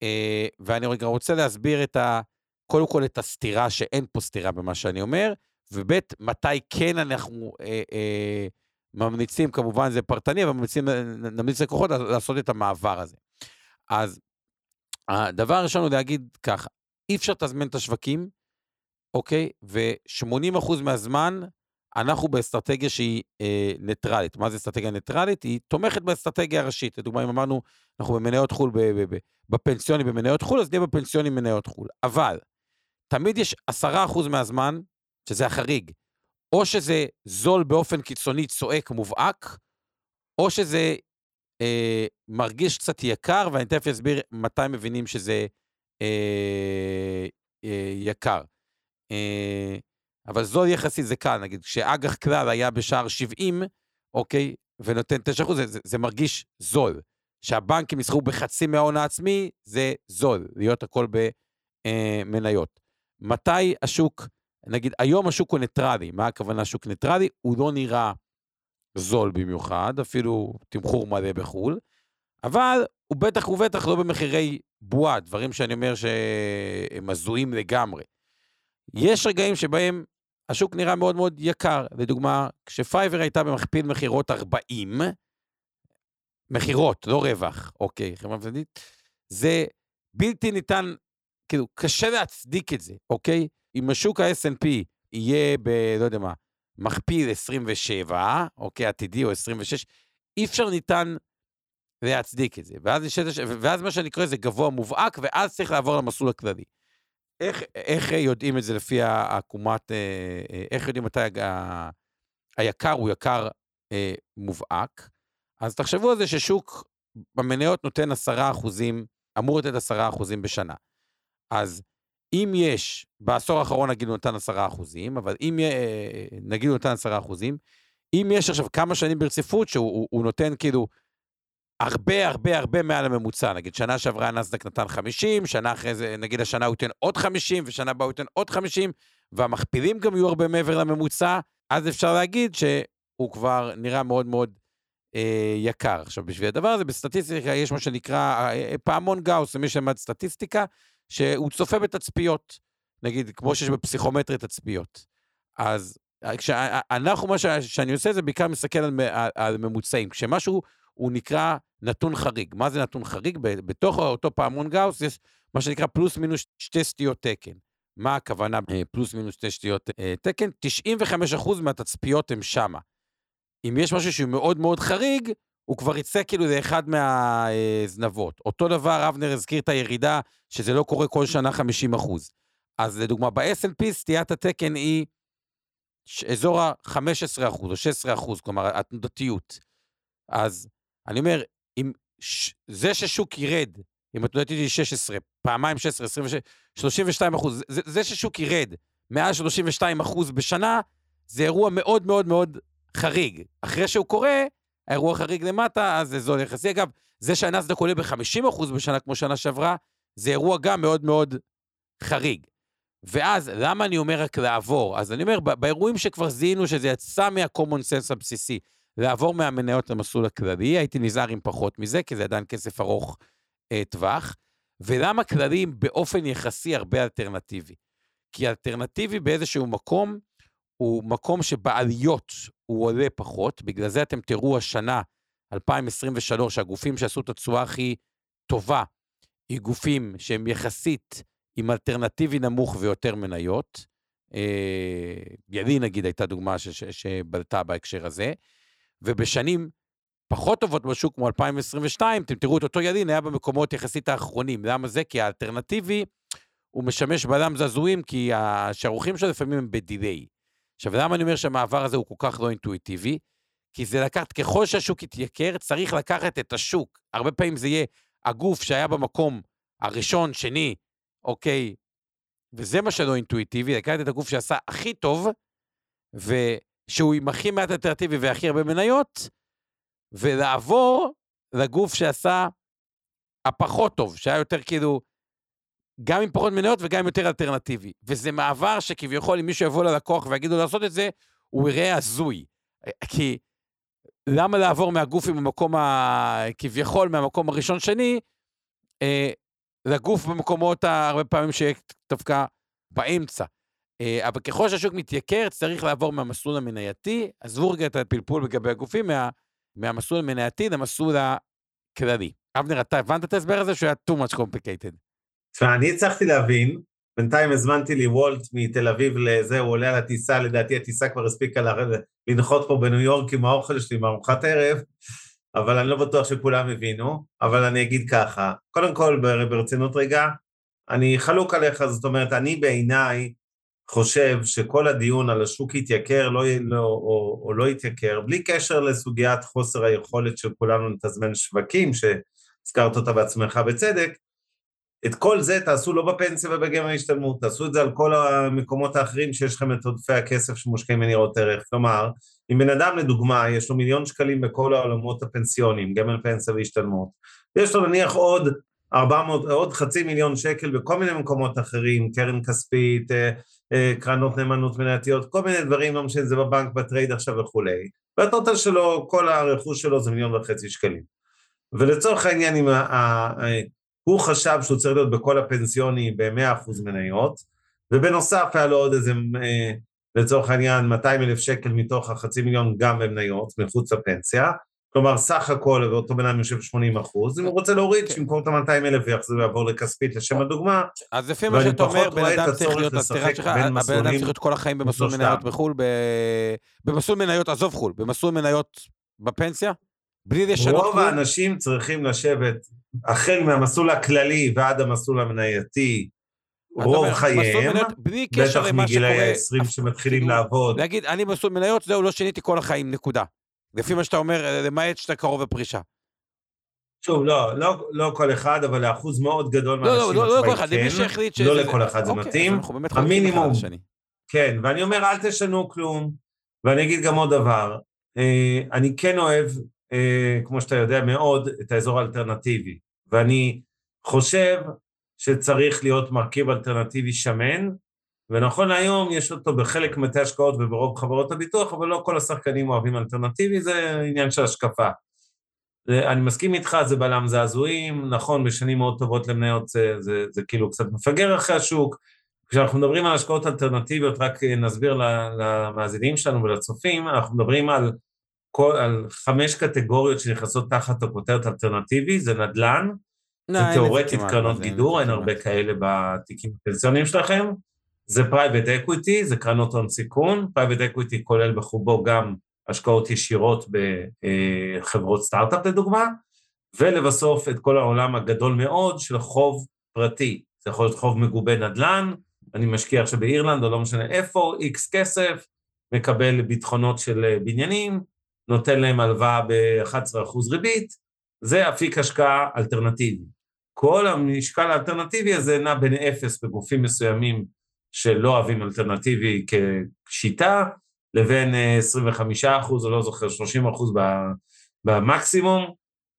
אה, ואני רגע רוצה להסביר את ה... קודם כל את הסתירה, שאין פה סתירה במה שאני אומר, וב' מתי כן אנחנו אה, אה, ממליצים, כמובן זה פרטני, אבל ממליצים, נמליץ לקוחות לעשות את המעבר הזה. אז הדבר הראשון הוא להגיד ככה, אי אפשר לתזמן את השווקים, אוקיי? ו-80% מהזמן אנחנו באסטרטגיה שהיא אה, ניטרלית. מה זה אסטרטגיה ניטרלית? היא תומכת באסטרטגיה הראשית. לדוגמה, אם אמרנו, אנחנו במניות חו"ל, בפנסיוני במניות חו"ל, אז נהיה בפנסיוני במניות חו"ל. אבל, תמיד יש 10% מהזמן, שזה החריג, או שזה זול באופן קיצוני, צועק, מובהק, או שזה אה, מרגיש קצת יקר, ואני תכף אסביר מתי מבינים שזה אה, אה, יקר. אה, אבל זול יחסית זה קל, נגיד, כשאג"ח כלל היה בשער 70, אוקיי, ונותן 9%, זה, זה, זה מרגיש זול. שהבנקים יסחרו בחצי מההון העצמי, זה זול, להיות הכל במניות. מתי השוק, נגיד, היום השוק הוא ניטרלי, מה הכוונה שוק ניטרלי? הוא לא נראה זול במיוחד, אפילו תמחור מלא בחו"ל, אבל הוא בטח ובטח לא במחירי בועה, דברים שאני אומר שהם הזויים לגמרי. יש רגעים שבהם השוק נראה מאוד מאוד יקר. לדוגמה, כשפייבר הייתה במכפיל מכירות 40, מכירות, לא רווח, אוקיי, חברה מפלגתית, זה בלתי ניתן, כאילו, קשה להצדיק את זה, אוקיי? אם השוק ה-S&P יהיה ב... לא יודע מה, מכפיל 27, אוקיי, עתידי או 26, אי אפשר ניתן להצדיק את זה. ואז, ואז מה שאני קורא זה גבוה מובהק, ואז צריך לעבור למסלול הכללי. איך, איך יודעים את זה לפי העקומת, איך יודעים מתי ה, היקר הוא יקר אה, מובהק? אז תחשבו על זה ששוק במניות נותן 10 אחוזים, אמור לתת 10 אחוזים בשנה. אז אם יש, בעשור האחרון נגיד הוא נתן 10 אחוזים, אבל אם נגיד הוא נתן 10 אחוזים, אם יש עכשיו כמה שנים ברציפות שהוא הוא, הוא נותן כאילו הרבה הרבה הרבה מעל הממוצע, נגיד שנה שעברה נסדק נתן 50, שנה אחרי זה, נגיד השנה הוא ייתן עוד 50, ושנה הבאה הוא ייתן עוד 50, והמכפילים גם יהיו הרבה מעבר לממוצע, אז אפשר להגיד שהוא כבר נראה מאוד מאוד אה, יקר. עכשיו, בשביל הדבר הזה, בסטטיסטיקה יש מה שנקרא אה, פעמון גאוס, למי שלמד סטטיסטיקה, שהוא צופה בתצפיות, נגיד, כמו שיש בפסיכומטרי תצפיות. אז כשאנחנו, מה שאני עושה זה בעיקר מסתכל על, על, על ממוצעים. כשמשהו הוא נקרא נתון חריג. מה זה נתון חריג? בתוך אותו פעמון גאוס יש מה שנקרא פלוס מינוס שתי סטיות תקן. מה הכוונה פלוס מינוס שתי סטיות תקן? 95% מהתצפיות הם שמה. אם יש משהו שהוא מאוד מאוד חריג, הוא כבר יצא כאילו לאחד מהזנבות. אותו דבר, אבנר הזכיר את הירידה, שזה לא קורה כל שנה 50 אחוז. אז לדוגמה, ב-S&P סטיית התקן היא אזור ה-15 אחוז או 16 אחוז, כלומר, התנודתיות. אז אני אומר, אם ש... זה ששוק ירד, אם התנודתיות היא 16, פעמיים 16, 26, 32 אחוז, זה, זה ששוק ירד מעל 32 אחוז בשנה, זה אירוע מאוד מאוד מאוד חריג. אחרי שהוא קורה, האירוע חריג למטה, אז זה זול יחסי. אגב, זה שהנסדק עולה ב-50% בשנה כמו שנה שעברה, זה אירוע גם מאוד מאוד חריג. ואז, למה אני אומר רק לעבור? אז אני אומר, באירועים שכבר זיהינו שזה יצא מה-common sense הבסיסי, לעבור מהמניות למסלול הכללי, הייתי נזהר עם פחות מזה, כי זה עדיין כסף ארוך אה, טווח. ולמה כללים באופן יחסי הרבה אלטרנטיבי? כי אלטרנטיבי באיזשהו מקום, הוא מקום שבעליות הוא עולה פחות, בגלל זה אתם תראו השנה, 2023, הגופים שעשו את התשואה הכי טובה, היא גופים שהם יחסית עם אלטרנטיבי נמוך ויותר מניות. אה, ידי נגיד הייתה דוגמה שבלטה בהקשר הזה, ובשנים פחות טובות בשוק כמו 2022, אתם תראו את אותו ידין היה במקומות יחסית האחרונים. למה זה? כי האלטרנטיבי הוא משמש בלם זעזועים, כי השערוכים שלו לפעמים הם בדיליי. עכשיו, למה אני אומר שהמעבר הזה הוא כל כך לא אינטואיטיבי? כי זה לקחת, ככל שהשוק יתייקר, צריך לקחת את השוק. הרבה פעמים זה יהיה הגוף שהיה במקום הראשון, שני, אוקיי, וזה מה שלא אינטואיטיבי, לקחת את הגוף שעשה הכי טוב, ושהוא עם הכי מעט אלטרנטיבי והכי הרבה מניות, ולעבור לגוף שעשה הפחות טוב, שהיה יותר כאילו, גם עם פחות מניות וגם עם יותר אלטרנטיבי. וזה מעבר שכביכול אם מישהו יבוא ללקוח ויגיד לעשות את זה, הוא יראה הזוי. כי למה לעבור מהגוף עם המקום ה... כביכול מהמקום הראשון-שני, אה, לגוף במקומות הרבה פעמים שיהיה דווקא באמצע. אה, אבל ככל שהשוק מתייקר, צריך לעבור מהמסלול המנייתי, עזבו רגע את הפלפול לגבי הגופים, מה, מהמסלול המנייתי למסלול הכללי. אבנר, אתה הבנת את ההסבר הזה שהוא היה too much complicated? תשמע, אני הצלחתי להבין, בינתיים הזמנתי לי וולט מתל אביב לזה, הוא עולה על הטיסה, לדעתי הטיסה כבר הספיקה לנחות פה בניו יורק עם האוכל שלי, עם ארוחת ערב, אבל אני לא בטוח שכולם הבינו, אבל אני אגיד ככה, קודם כל, ברצינות רגע, אני חלוק עליך, זאת אומרת, אני בעיניי חושב שכל הדיון על השוק יתייקר לא, לא, או, או לא יתייקר, בלי קשר לסוגיית חוסר היכולת של כולנו לתזמן שווקים, שהזכרת אותה בעצמך בצדק, את כל זה תעשו לא בפנסיה ובגמל ההשתלמות, תעשו את זה על כל המקומות האחרים שיש לכם את עודפי הכסף שמושקעים בניירות ערך. כלומר, אם בן אדם לדוגמה יש לו מיליון שקלים בכל העולמות הפנסיוניים, גמל פנסיה והשתלמות, ויש לו נניח עוד 400, עוד חצי מיליון שקל בכל מיני מקומות אחרים, קרן כספית, אה, קרנות נאמנות מנייתיות, כל מיני דברים, לא משנה, זה בבנק, בטרייד עכשיו וכולי, והטוטל שלו, כל הרכוש שלו זה מיליון וחצי שקלים. ולצורך העניין, אם הוא חשב שהוא צריך להיות בכל הפנסיוני ב-100% מניות, ובנוסף היה לו עוד איזה, אה, לצורך העניין, 200 אלף שקל מתוך החצי מיליון גם במניות, מחוץ לפנסיה, כלומר, סך הכל, ואותו בן אדם יושב 80 אחוז, אם הוא רוצה להוריד, כן. שימכור את ה-200 אלף ויחזור לעבור לכספית, לשם הדוגמה. אז לפי מה שאתה אומר, בן אדם צריך להיות, שלך, הבן אדם צריך להיות כל החיים במסלול מניות בחו"ל, במסלול מניות, עזוב חו"ל, במסלול מניות בפנסיה? בלי לשנות? רוב האנשים צריכים לשבת, החל מהמסלול הכללי ועד המסלול המנייתי, רוב חייהם, בטח מגילאי ה-20 שמתחילים כאילו, לעבוד. להגיד, אני מסלול מניות, זהו, לא שיניתי כל החיים, נקודה. לפי מה שאתה אומר, למעט שאתה קרוב לפרישה. שוב, לא, לא, לא כל אחד, אבל לאחוז מאוד גדול מהאנשים לא, לא, לא, לא כל אחד, למי שהחליט שזה... לא לכל אחד זה אוקיי, מתאים. המינימום, כן, ואני אומר, אל תשנו כלום, ואני אגיד גם עוד דבר, אה, אני כן אוהב, אה, כמו שאתה יודע מאוד, את האזור האלטרנטיבי, ואני חושב שצריך להיות מרכיב אלטרנטיבי שמן, ונכון להיום יש אותו בחלק מבתי השקעות וברוב חברות הביטוח, אבל לא כל השחקנים אוהבים אלטרנטיבי, זה עניין של השקפה. אני מסכים איתך, זה בלם זעזועים, נכון, בשנים מאוד טובות למניות זה, זה, זה כאילו קצת מפגר אחרי השוק. כשאנחנו מדברים על השקעות אלטרנטיביות, רק נסביר למאזינים שלנו ולצופים, אנחנו מדברים על, כל, על חמש קטגוריות שנכנסות תחת הכותרת אלטרנטיבי, זה נדל"ן, לא, זה תאורטית קרנות גידור, אין הרבה כאלה בתיקים הפנסיוניים שלכם. זה private equity, זה קרנות הון סיכון, private equity כולל בחובו גם השקעות ישירות בחברות סטארט-אפ לדוגמה, ולבסוף את כל העולם הגדול מאוד של חוב פרטי, זה יכול להיות חוב מגובה נדל"ן, אני משקיע עכשיו באירלנד או לא משנה איפה, איקס כסף, מקבל ביטחונות של בניינים, נותן להם הלוואה ב-11% ריבית, זה אפיק השקעה אלטרנטיבי. כל המשקל האלטרנטיבי הזה נע בין אפס בגופים מסוימים שלא אוהבים אלטרנטיבי כשיטה, לבין 25 אחוז, או לא זוכר, 30 אחוז במקסימום,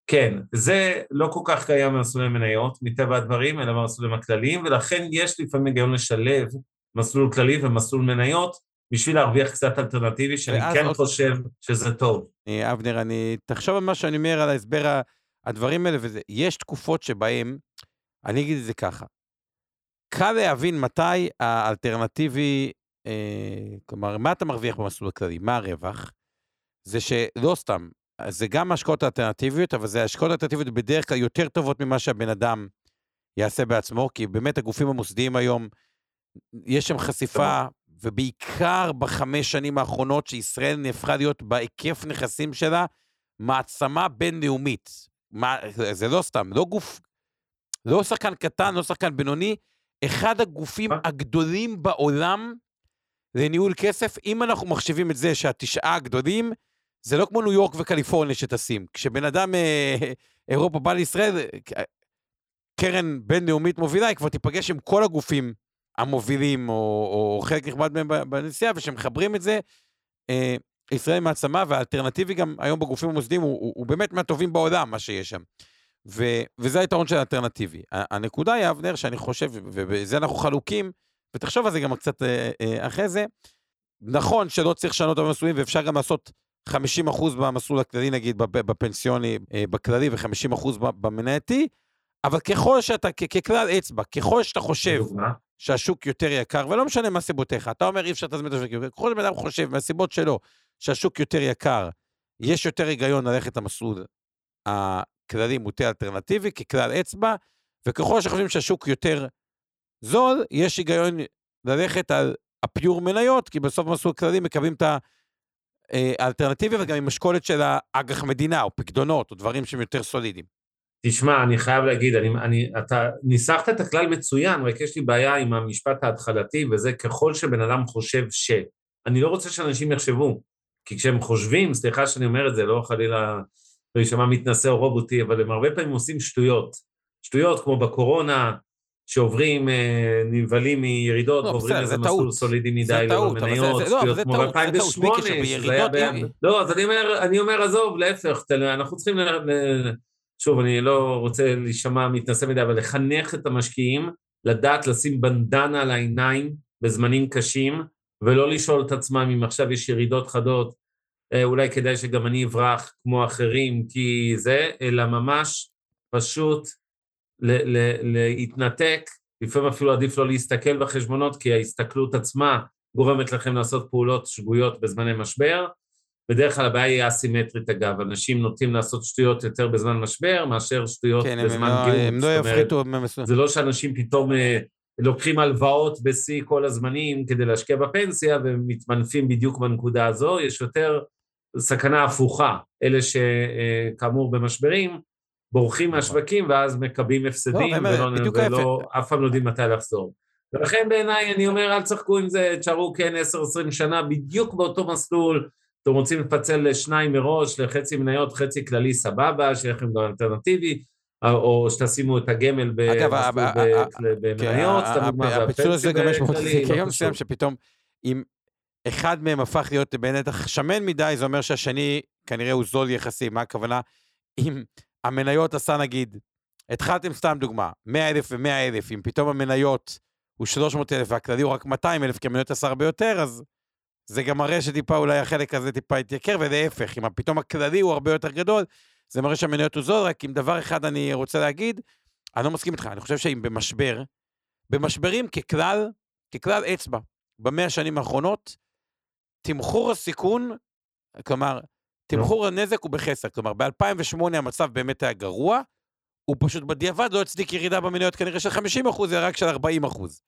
כן, זה לא כל כך קיים במסלולי מניות, מטבע הדברים, אלא במסלולים הכלליים, ולכן יש לפעמים היגיון לשלב מסלול כללי ומסלול מניות, בשביל להרוויח קצת אלטרנטיבי, שאני כן עוד... חושב שזה טוב. אה, אבנר, אני... תחשוב על מה שאני אומר על ההסבר הדברים האלה, וזה, יש תקופות שבהם, אני אגיד את זה ככה, קל להבין מתי האלטרנטיבי, אה, כלומר, מה אתה מרוויח במסלול הכללי, מה הרווח? זה שלא סתם, זה גם השקעות אלטרנטיביות, אבל זה השקעות אלטרנטיביות בדרך כלל יותר טובות ממה שהבן אדם יעשה בעצמו, כי באמת הגופים המוסדיים היום, יש שם חשיפה, ובעיקר בחמש שנים האחרונות, שישראל נהפכה להיות בהיקף נכסים שלה, מעצמה בינלאומית. מה, זה לא סתם, לא גוף, לא שחקן קטן, לא שחקן בינוני, אחד הגופים הגדולים בעולם לניהול כסף, אם אנחנו מחשיבים את זה שהתשעה הגדולים, זה לא כמו ניו יורק וקליפורניה שטסים. כשבן אדם אה, אירופה בא לישראל, קרן בינלאומית מובילה, היא כבר תיפגש עם כל הגופים המובילים, או, או חלק נכבד מהם בנסיעה, וכשמחברים את זה, אה, ישראל מעצמה, והאלטרנטיבי גם היום בגופים המוסדיים הוא, הוא, הוא באמת מהטובים בעולם, מה שיש שם. ו, וזה היתרון של האלטרנטיבי. הנקודה היא, אבנר, שאני חושב, ובזה אנחנו חלוקים, ותחשוב על זה גם קצת אה, אה, אחרי זה, נכון שלא צריך לשנות את המסלולים, ואפשר גם לעשות 50% במסלול הכללי, נגיד, בפנסיוני, אה, בכללי, ו-50% במנייתי, אבל ככל שאתה, ככלל אצבע, ככל שאתה חושב שהשוק יותר יקר, ולא משנה מה סיבותיך, אתה אומר אי אפשר לתזמן את השוק, ככל שבן אדם חושב מהסיבות שלו שהשוק יותר יקר, יש יותר היגיון ללכת למסלול הכללי מוטה אלטרנטיבי ככלל אצבע, וככל שחושבים שהשוק יותר זול, יש היגיון ללכת על הפיור מניות, כי בסוף במסלול כללי מקבלים את האלטרנטיבי, וגם עם משקולת של האג"ח מדינה, או פקדונות, או דברים שהם יותר סולידיים. תשמע, אני חייב להגיד, אני, אני, אתה ניסחת את הכלל מצוין, רק יש לי בעיה עם המשפט ההתחלתי, וזה ככל שבן אדם חושב ש. אני לא רוצה שאנשים יחשבו, כי כשהם חושבים, סליחה שאני אומר את זה, לא חלילה לא יישמע מתנשא או רובוטי, אבל הם הרבה פעמים עושים שטויות. שטויות כמו בקורונה, שעוברים, אה, נבהלים מירידות, לא, ועוברים איזה מסלול סולידי מדי למניות, שטויות כמו ב-2008, שזה היה ב... לא, אז אני אומר, אני אומר, עזוב, להפך, אנחנו צריכים, שוב, אני לא רוצה להישמע מתנשא מדי, אבל לחנך את המשקיעים, לדעת לשים בנדנה על העיניים בזמנים קשים, ולא לשאול את עצמם אם עכשיו יש ירידות חדות, אולי כדאי שגם אני אברח כמו אחרים, כי זה, אלא ממש פשוט להתנתק, לפעמים אפילו עדיף לא להסתכל בחשבונות, כי ההסתכלות עצמה גורמת לכם לעשות פעולות שגויות בזמני משבר. בדרך כלל הבעיה היא אסימטרית אגב, אנשים נוטים לעשות שטויות יותר בזמן משבר מאשר שטויות כן, בזמן לא- גירוש. הם לא יפחיתו. זה לא שאנשים פתאום אה, לוקחים הלוואות בשיא כל הזמנים כדי להשקיע בפנסיה ומתמנפים בדיוק בנקודה הזו, יש יותר סכנה הפוכה, אלה שכאמור במשברים, בורחים מהשווקים ואז מקבלים הפסדים לא, ולא, ולא אף פעם לא יודעים מתי לחזור. ולכן בעיניי אני אומר אל תשחקו עם זה, תשארו כן 10-20 שנה בדיוק באותו מסלול, אתם רוצים לפצל לשניים מראש, לחצי מניות, חצי כללי סבבה, שיהיה לכם גם אלטרנטיבי, או שתשימו את הגמל במניות, סתם דוגמה, הפיצול הזה גם יש כיום מסוים שפתאום, אם אחד מהם הפך להיות בנתח שמן מדי, זה אומר שהשני כנראה הוא זול יחסי, מה הכוונה? אם המניות עשה נגיד, התחלתם סתם דוגמה, 100 אלף ו-100 אלף, אם פתאום המניות הוא 300 אלף והכללי הוא רק 200 אלף, כי המניות עשה הרבה יותר, אז זה גם מראה שטיפה אולי החלק הזה טיפה יתייקר, ולהפך, אם פתאום הכללי הוא הרבה יותר גדול, זה מראה שהמניות הוא זול, רק אם דבר אחד אני רוצה להגיד, אני לא מסכים איתך, אני חושב שאם במשבר, במשברים ככלל, ככלל אצבע, במאה השנים האחרונות, תמחור הסיכון, כלומר, תמחור הנזק הוא בחסר. כלומר, ב-2008 המצב באמת היה גרוע, הוא פשוט בדיעבד לא הצדיק ירידה במניות כנראה של 50 אחוז, אלא רק של 40 אחוז.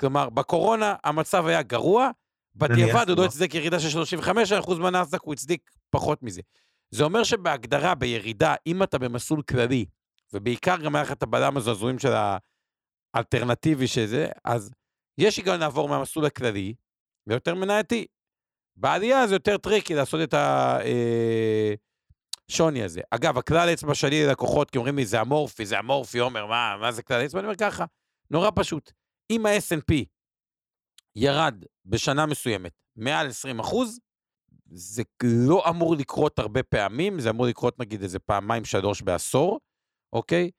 כלומר, בקורונה המצב היה גרוע, בדיעבד הוא לא הצדיק ירידה של 35 אחוז מהנאסדק, הוא הצדיק פחות מזה. זה אומר שבהגדרה, בירידה, אם אתה במסלול כללי, ובעיקר גם היה לך את הבלם הזעזועים של האלטרנטיבי שזה, אז יש היגיון לעבור מהמסלול הכללי ליותר מנייתי. בעלייה זה יותר tricky לעשות את השינוי אה, הזה. אגב, הכלל אצבע שלי ללקוחות, כי אומרים לי, זה אמורפי, זה אמורפי, עומר, מה, מה זה כלל אצבע? אני אומר ככה, נורא פשוט. אם ה S&P ירד בשנה מסוימת מעל 20 אחוז, זה לא אמור לקרות הרבה פעמים, זה אמור לקרות נגיד איזה פעמיים, שלוש בעשור, אוקיי?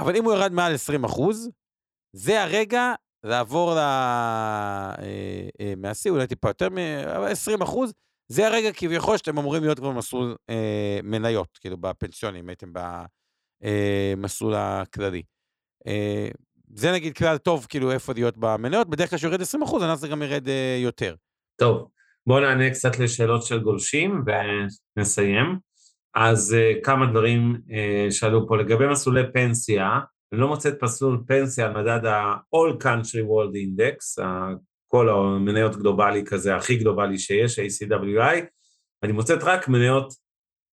אבל אם הוא ירד מעל 20 אחוז, זה הרגע לעבור ל... אה, אה, מהשיא, אולי טיפה יותר מ-20 אחוז, זה הרגע כביכול שאתם אמורים להיות כבר במסלול אה, מניות, כאילו בפנסיונים, הייתם במסלול אה, הכללי. אה, זה נגיד כלל טוב, כאילו, איפה להיות במניות, בדרך כלל שיורד 20 אחוז, הנאסדק גם ירד אה, יותר. טוב, בואו נענה קצת לשאלות של גולשים ונסיים. אז uh, כמה דברים uh, שאלו פה. לגבי מסלולי פנסיה, לא מוצא את מסלול פנסיה על מדד ה-all country world index, כל המניות גלובלי כזה, הכי גלובלי שיש, ACWI, אני מוצאת רק מניות,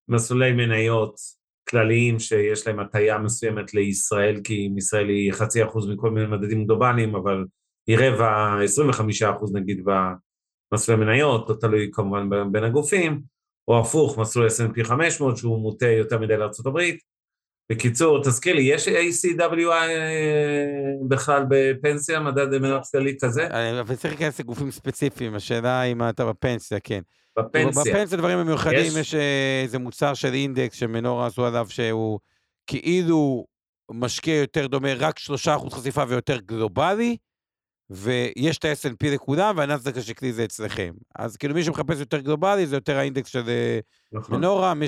מסלולי מניות כלליים שיש להם הטיה מסוימת לישראל, כי ישראל היא חצי אחוז מכל מיני מדדים גלובליים, אבל היא רבע, 25 אחוז נגיד במסלולי מניות, לא תלוי כמובן בין הגופים, או הפוך, מסלול S&P 500 שהוא מוטה יותר מדי לארה"ב. בקיצור, תזכיר לי, יש ACWI אה, בכלל בפנסיה, מדד מניות כללי כזה? אה, אבל צריך להיכנס לגופים ספציפיים, השאלה אם אתה בפנסיה, כן. בפנסיה. בפנסיה דברים מיוחדים, יש, יש אה, איזה מוצר של אינדקס שמנורה עשו עליו שהוא כאילו משקיע יותר דומה, רק שלושה אחוז חשיפה ויותר גלובלי, ויש את ה-S&P לכולם, והנאסדק השקלי זה אצלכם. אז כאילו מי שמחפש יותר גלובלי, זה יותר האינדקס של נכון. מנורה, מי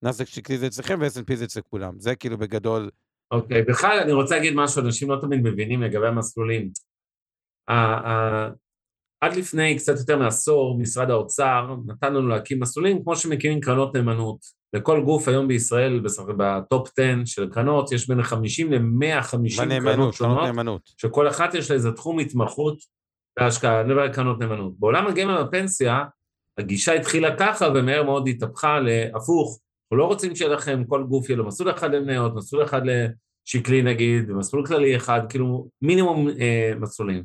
שנאסדק שקלי זה אצלכם, ו-S&P זה אצל כולם. זה כאילו בגדול... אוקיי, okay, בכלל אני רוצה להגיד משהו, אנשים לא תמיד מבינים לגבי המסלולים. עד לפני קצת יותר מעשור, משרד האוצר נתן לנו להקים מסלולים כמו שמקימים קרנות נאמנות. לכל גוף היום בישראל, בטופ 10 של קרנות, יש בין 50 ל-150 קרנות שונות, נאמנות. שכל אחת יש לה איזה תחום התמחות בהשקעה, אני מדבר על קרנות נאמנות. בעולם הגמל בפנסיה, הגישה התחילה ככה ומהר מאוד התהפכה להפוך. אנחנו לא רוצים שיהיה לכם, כל גוף יהיה לו מסלול אחד למניות, מסלול אחד לשקלי נגיד, ומסלול כללי אחד, כאילו מינימום אה, מסלולים.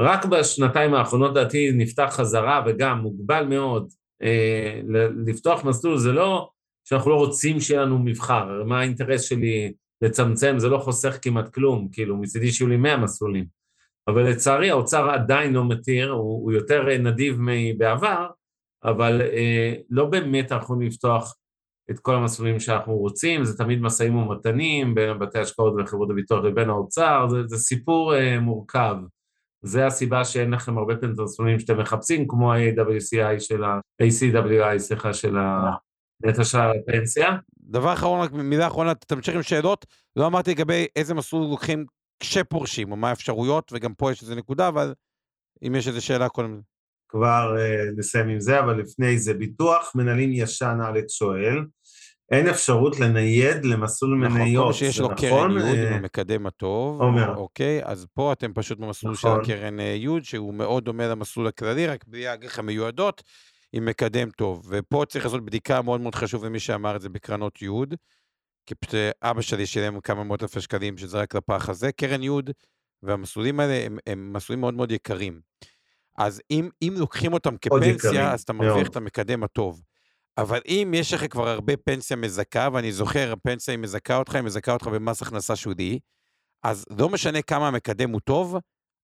רק בשנתיים האחרונות דעתי נפתח חזרה וגם מוגבל מאוד אה, לפתוח מסלול, זה לא שאנחנו לא רוצים שיהיה לנו מבחר, מה האינטרס שלי לצמצם, זה לא חוסך כמעט כלום, כאילו מצידי שיהיו לי 100 מסלולים. אבל לצערי האוצר עדיין לא מתיר, הוא, הוא יותר נדיב מבעבר, אבל אה, לא באמת אנחנו לפתוח את כל המסלולים שאנחנו רוצים, זה תמיד משאים ומתנים בין בתי השקעות וחברות הביטוח לבין האוצר, זה, זה סיפור אה, מורכב. זה הסיבה שאין לכם הרבה פנטרסונים שאתם מחפשים, כמו ה-AWCI של ה-ACWI, סליחה, של הנטע של הפנסיה. דבר אחרון, רק מילה אחרונה, תמשיך עם שאלות. לא אמרתי לגבי איזה מסלול לוקחים כשפורשים, או מה האפשרויות, וגם פה יש איזה נקודה, אבל אם יש איזו שאלה קודם. כבר uh, נסיים עם זה, אבל לפני זה, ביטוח מנהלים ישן, אלכס שואל. אין אפשרות לנייד למסלול נכון, מניות, נכון, כל שיש לו נכון? קרן ייעוד עם המקדם הטוב, אומר. אוקיי, אז פה אתם פשוט במסלול נכון. של הקרן ייעוד, שהוא מאוד דומה למסלול הכללי, רק בלי האג"ח המיועדות, עם מקדם טוב. ופה צריך לעשות בדיקה מאוד מאוד חשוב למי שאמר את זה בקרנות ייעוד, כי פשוט אבא שלי שילם כמה מאות אלפי שקלים שזה רק לפח הזה, קרן ייעוד, והמסלולים האלה הם, הם מסלולים מאוד מאוד יקרים. אז אם, אם לוקחים אותם כפנסיה, אז אתה מרוויח את המקדם הטוב. אבל אם יש לך כבר הרבה פנסיה מזכה, ואני זוכר, הפנסיה היא מזכה אותך, היא מזכה אותך במס הכנסה שולי, אז לא משנה כמה המקדם הוא טוב,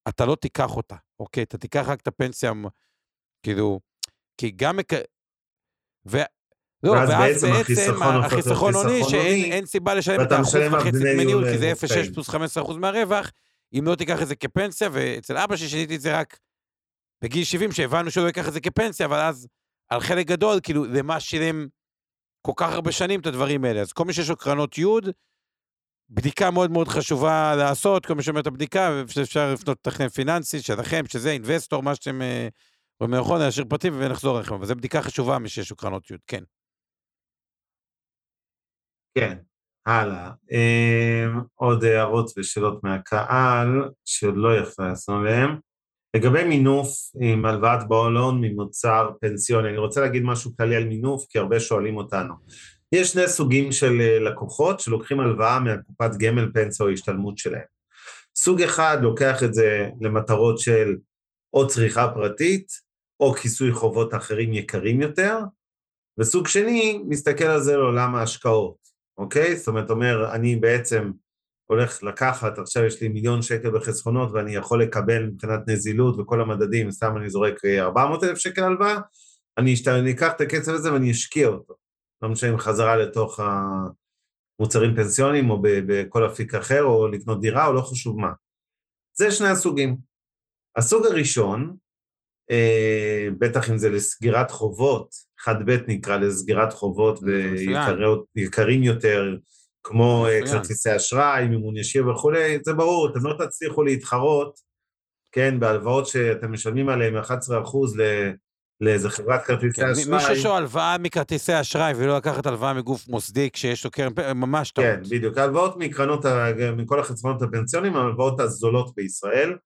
אתה לא תיקח אותה, אוקיי? אתה תיקח רק את הפנסיה, כאילו, כי גם... מק... ו... לא, ואז, ואז בעצם, בעצם החיסכון עוני, שאין סיבה לשלם את האחוז וחצי דמי ניהול, כי זה 0.6 פלוס 15 אחוז מהרווח, אם לא תיקח את זה כפנסיה, ואצל אבא שלי שיניתי את זה רק בגיל 70, שהבנו שהוא לא ייקח את זה כפנסיה, אבל אז על חלק גדול, כאילו, למה שילם כל כך הרבה שנים את הדברים האלה. אז כל מי שיש לו קרנות יוד, בדיקה מאוד מאוד חשובה לעשות, כל מי שאומר את הבדיקה, אפשר לפנות לתכנן פיננסי שלכם, שזה אינבסטור, מה שאתם אה, רואים נכון, להשאיר פרטים ונחזור אליכם. אבל זו בדיקה חשובה מי שיש לו קרנות יוד, כן. כן, הלאה. אה, עוד הערות ושאלות מהקהל, שעוד לא יחסנו עליהן. לגבי מינוף עם הלוואת בעולון ממוצר פנסיוני, אני רוצה להגיד משהו כללי על מינוף, כי הרבה שואלים אותנו. יש שני סוגים של אה, לקוחות שלוקחים הלוואה מהקופת גמל פנסיה או השתלמות שלהם. סוג אחד לוקח את זה למטרות של או צריכה פרטית, או כיסוי חובות אחרים יקרים יותר, וסוג שני מסתכל על זה לעולם ההשקעות, אוקיי? זאת אומרת, אומר, אני בעצם הולך לקחת, עכשיו יש לי מיליון שקל בחסכונות ואני יכול לקבל מבחינת נזילות וכל המדדים, סתם אני זורק 400 אלף שקל הלוואה, אני, אשת... אני אקח את הכסף הזה ואני אשקיע אותו. לא משנה אם חזרה לתוך המוצרים פנסיוניים או בכל אפיק אחר, או לקנות דירה, או לא חשוב מה. זה שני הסוגים. הסוג הראשון, אה, בטח אם זה לסגירת חובות, 1ב' נקרא לסגירת חובות ויקרים יותר, כמו אה, כרטיסי אשראי, מימון ישיר וכולי, זה ברור, אתם לא תצליחו להתחרות, כן, בהלוואות שאתם משלמים עליהן 11% ל... לאיזה חברת כרטיסי כן, אשראי. מי שיש לו הלוואה מכרטיסי אשראי ולא לקחת הלוואה מגוף מוסדי כשיש לו קרן, ממש טעות. כן, בדיוק. ההלוואות מקרנות, מכל החצבונות הפנסיונים, ההלוואות הזולות בישראל,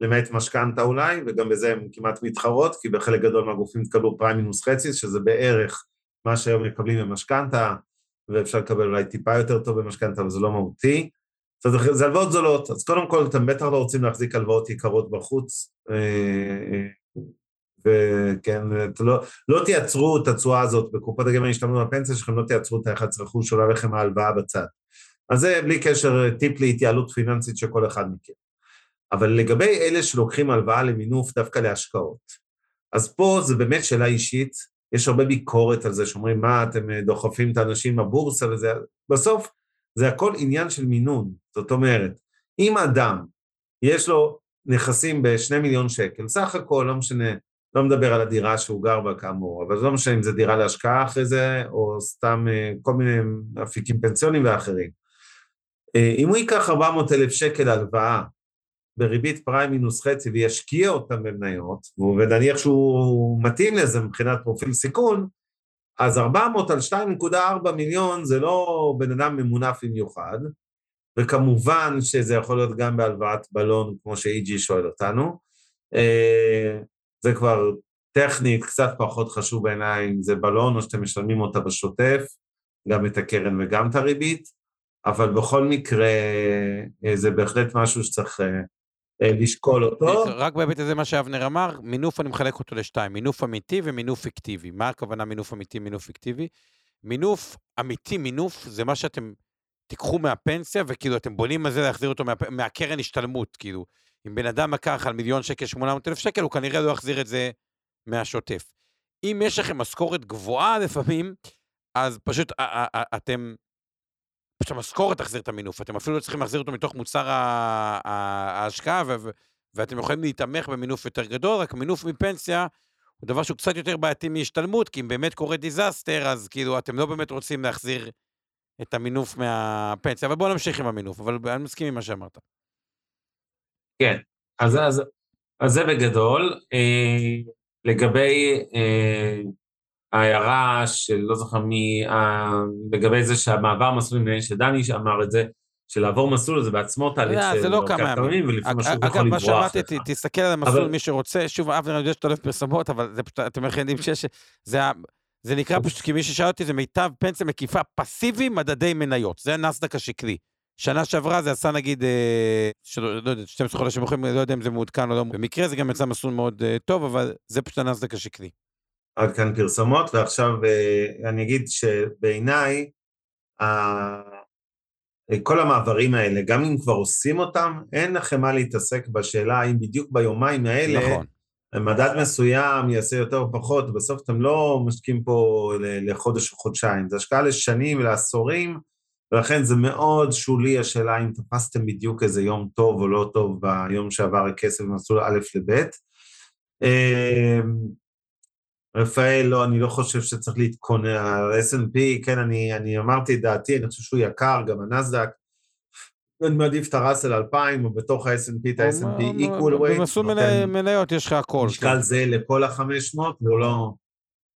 למעט משכנתה אולי, וגם בזה הן כמעט מתחרות, כי בחלק גדול מהגופים תקבלו פריים מינוס חצי, שזה בערך מה שהיום מקבלים במשכנתה, ואפשר לקבל אולי טיפה יותר טוב במשכנתה, אבל זה לא מהותי. זה, הלוואות זולות, אז קודם כל אתם בטח לא רוצים להחזיק הלוואות יקרות בחוץ, אה, אה, וכן, לא, לא תייצרו את התשואה הזאת בקופות הגמל השתלמות בפנסיה שלכם, לא תייצרו את ה-11% שעולה לכם ההלוואה בצד. אז זה בלי קשר טיפ להתייעלות פיננסית שכל אחד מכיר. אבל לגבי אלה שלוקחים הלוואה למינוף דווקא להשקעות, אז פה זה באמת שאלה אישית, יש הרבה ביקורת על זה, שאומרים, מה, אתם דוחפים את האנשים בבורסה וזה, בסוף זה הכל עניין של מינון, זאת אומרת, אם אדם, יש לו נכסים בשני מיליון שקל, סך הכל, לא משנה, לא מדבר על הדירה שהוא גר בה כאמור, אבל לא משנה אם זה דירה להשקעה אחרי זה, או סתם אה, כל מיני אפיקים פנסיונים ואחרים. אה, אם הוא ייקח 400 אלף שקל הלוואה בריבית פריים מינוס חצי וישקיע אותם במניות, ונניח שהוא מתאים לזה מבחינת פרופיל סיכון, אז 400 על 2.4 מיליון זה לא בן אדם ממונף במיוחד, וכמובן שזה יכול להיות גם בהלוואת בלון, כמו שאיג'י שואל אותנו. אה, זה כבר טכנית קצת פחות חשוב בעיניי אם זה בלון או שאתם משלמים אותה בשוטף, גם את הקרן וגם את הריבית, אבל בכל מקרה אה, זה בהחלט משהו שצריך אה, לשקול אותו. רק בהיבט הזה מה שאבנר אמר, מינוף אני מחלק אותו לשתיים, מינוף אמיתי ומינוף פיקטיבי. מה הכוונה מינוף אמיתי, מינוף פיקטיבי? מינוף אמיתי, מינוף, זה מה שאתם תיקחו מהפנסיה, וכאילו אתם בונים על זה להחזיר אותו מה, מהקרן השתלמות, כאילו. אם בן אדם לקח על מיליון שקל, 800 אלף שקל, הוא כנראה לא יחזיר את זה מהשוטף. אם יש לכם משכורת גבוהה לפעמים, אז פשוט אתם, פשוט המשכורת תחזיר את המינוף, אתם אפילו לא צריכים להחזיר אותו מתוך מוצר ההשקעה, ואתם יכולים להתמך במינוף יותר גדול, רק מינוף מפנסיה הוא דבר שהוא קצת יותר בעייתי מהשתלמות, כי אם באמת קורה דיזסטר, אז כאילו אתם לא באמת רוצים להחזיר את המינוף מהפנסיה. אבל בואו נמשיך עם המינוף, אבל אני מסכים עם מה שאמרת. כן, אז, אז, אז זה בגדול. אה, לגבי אה, ההערה של לא זוכר מי, אה, לגבי זה שהמעבר מסלול, נראה שדני אמר את זה, שלעבור מסלול זה בעצמו תהליך של זה לא כמה ימים. אגב, מה שאמרתי, תסתכל על המסלול. מי שרוצה, שוב, אבנר, אני יודע שאתה אוהב פרסמות, אבל זה פשוט, אתם יודעים שיש, זה, זה נקרא פשוט, כי מי ששאל אותי, זה מיטב פנסיה מקיפה פסיבי מדדי מניות, זה הנסדק השקלי. שנה שעברה זה עשה נגיד, אה, שלא, לא יודע, 12 חודשים אחרים, לא יודע אם זה מעודכן או לא. במקרה זה גם יצא מסלול מאוד אה, טוב, אבל זה פשוט הנסדק השקלי. עד כאן פרסומות, ועכשיו אה, אני אגיד שבעיניי, כל המעברים האלה, גם אם כבר עושים אותם, אין לכם מה להתעסק בשאלה האם בדיוק ביומיים האלה, נכון. מדד מסוים יעשה יותר או פחות, בסוף אתם לא משקיעים פה לחודש או חודשיים, זה השקעה לשנים ולעשורים, ולכן זה מאוד שולי השאלה אם תפסתם בדיוק איזה יום טוב או לא טוב ביום שעבר הכסף במסלול א' לב'. רפאל, לא, אני לא חושב שצריך להתכונן, ה-S&P, כן, אני, אני אמרתי את דעתי, אני חושב שהוא יקר, גם הנסדק. אני מעדיף את הראסל 2000, או בתוך ה-S&P את ה-S&P equal weight. במסלול מניות יש לך הכל. משקל כן. זה לכל ה-500, ולא...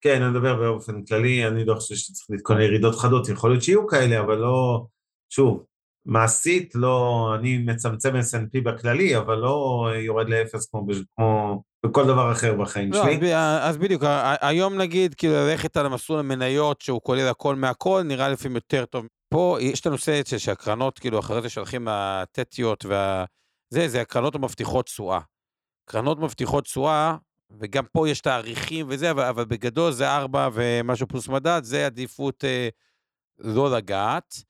כן, אני מדבר באופן כללי, אני לא חושב שצריך להתכונן ירידות חדות, יכול להיות שיהיו כאלה, אבל לא, שוב, מעשית לא, אני מצמצם S&P בכללי, אבל לא יורד לאפס כמו, כמו בכל דבר אחר בחיים לא, שלי. אז בדיוק, היום נגיד, כאילו ללכת על המסלול המניות שהוא כולל הכל מהכל, נראה לפעמים יותר טוב. פה יש את הנושא שהקרנות, כאילו, אחרי זה שהולכים הטטיות וה... זה, זה הקרנות המבטיחות תשואה. קרנות מבטיחות תשואה, וגם פה יש תאריכים וזה, אבל, אבל בגדול זה ארבע ומשהו פלוס מדד, זה עדיפות אה, לא לגעת.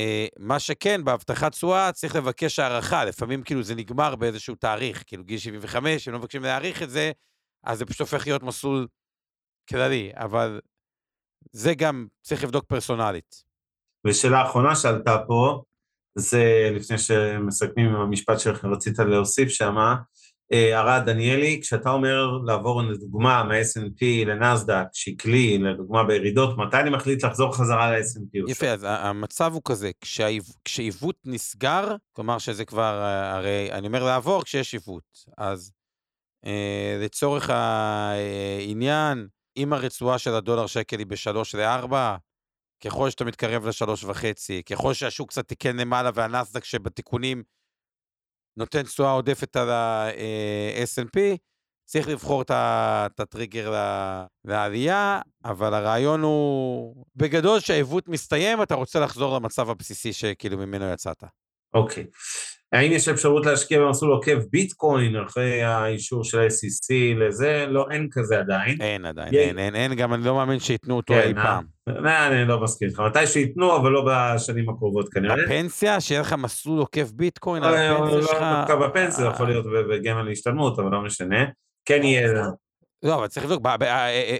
אה, מה שכן, בהבטחת תשואה צריך לבקש הערכה, לפעמים כאילו זה נגמר באיזשהו תאריך, כאילו גיל 75, אם לא מבקשים להאריך את זה, אז זה פשוט הופך להיות מסלול כללי, אבל זה גם צריך לבדוק פרסונלית. ושאלה אחרונה שעלתה פה, זה לפני שמסכמים עם המשפט שרצית להוסיף שמה, הרע דניאלי, כשאתה אומר לעבור לדוגמה מה-S&P לנסדק, שקלי, לדוגמה בירידות, מתי אני מחליט לחזור חזרה ל-S&P? יפה, אז המצב הוא כזה, כשעיוות נסגר, כלומר שזה כבר, הרי אני אומר לעבור כשיש עיוות, אז אה, לצורך העניין, אם הרצועה של הדולר שקל היא בשלוש לארבע, ככל שאתה מתקרב לשלוש וחצי, ככל שהשוק קצת תיקן למעלה והנסדק שבתיקונים נותן תשואה עודפת על ה-S&P, צריך לבחור את הטריגר לעלייה, אבל הרעיון הוא, בגדול שהעיוות מסתיים, אתה רוצה לחזור למצב הבסיסי שכאילו ממנו יצאת. אוקיי. האם יש אפשרות להשקיע במסלול עוקב ביטקוין אחרי האישור של ה-SEC לזה? לא, אין כזה עדיין. אין עדיין, אין, אין, אין, גם אני לא מאמין שייתנו אותו כן, אי אה? פעם. לא, אני לא מסכים איתך, מתי שייתנו, אבל לא בשנים הקרובות כנראה. בפנסיה, שיהיה לך מסלול עוקב ביטקוין על אה, הפנסיה שלך. לא דווקא בפנסיה, יכול להיות בגמל להשתלמות, אבל לא משנה. כן יהיה... לא, אבל צריך לבדוק,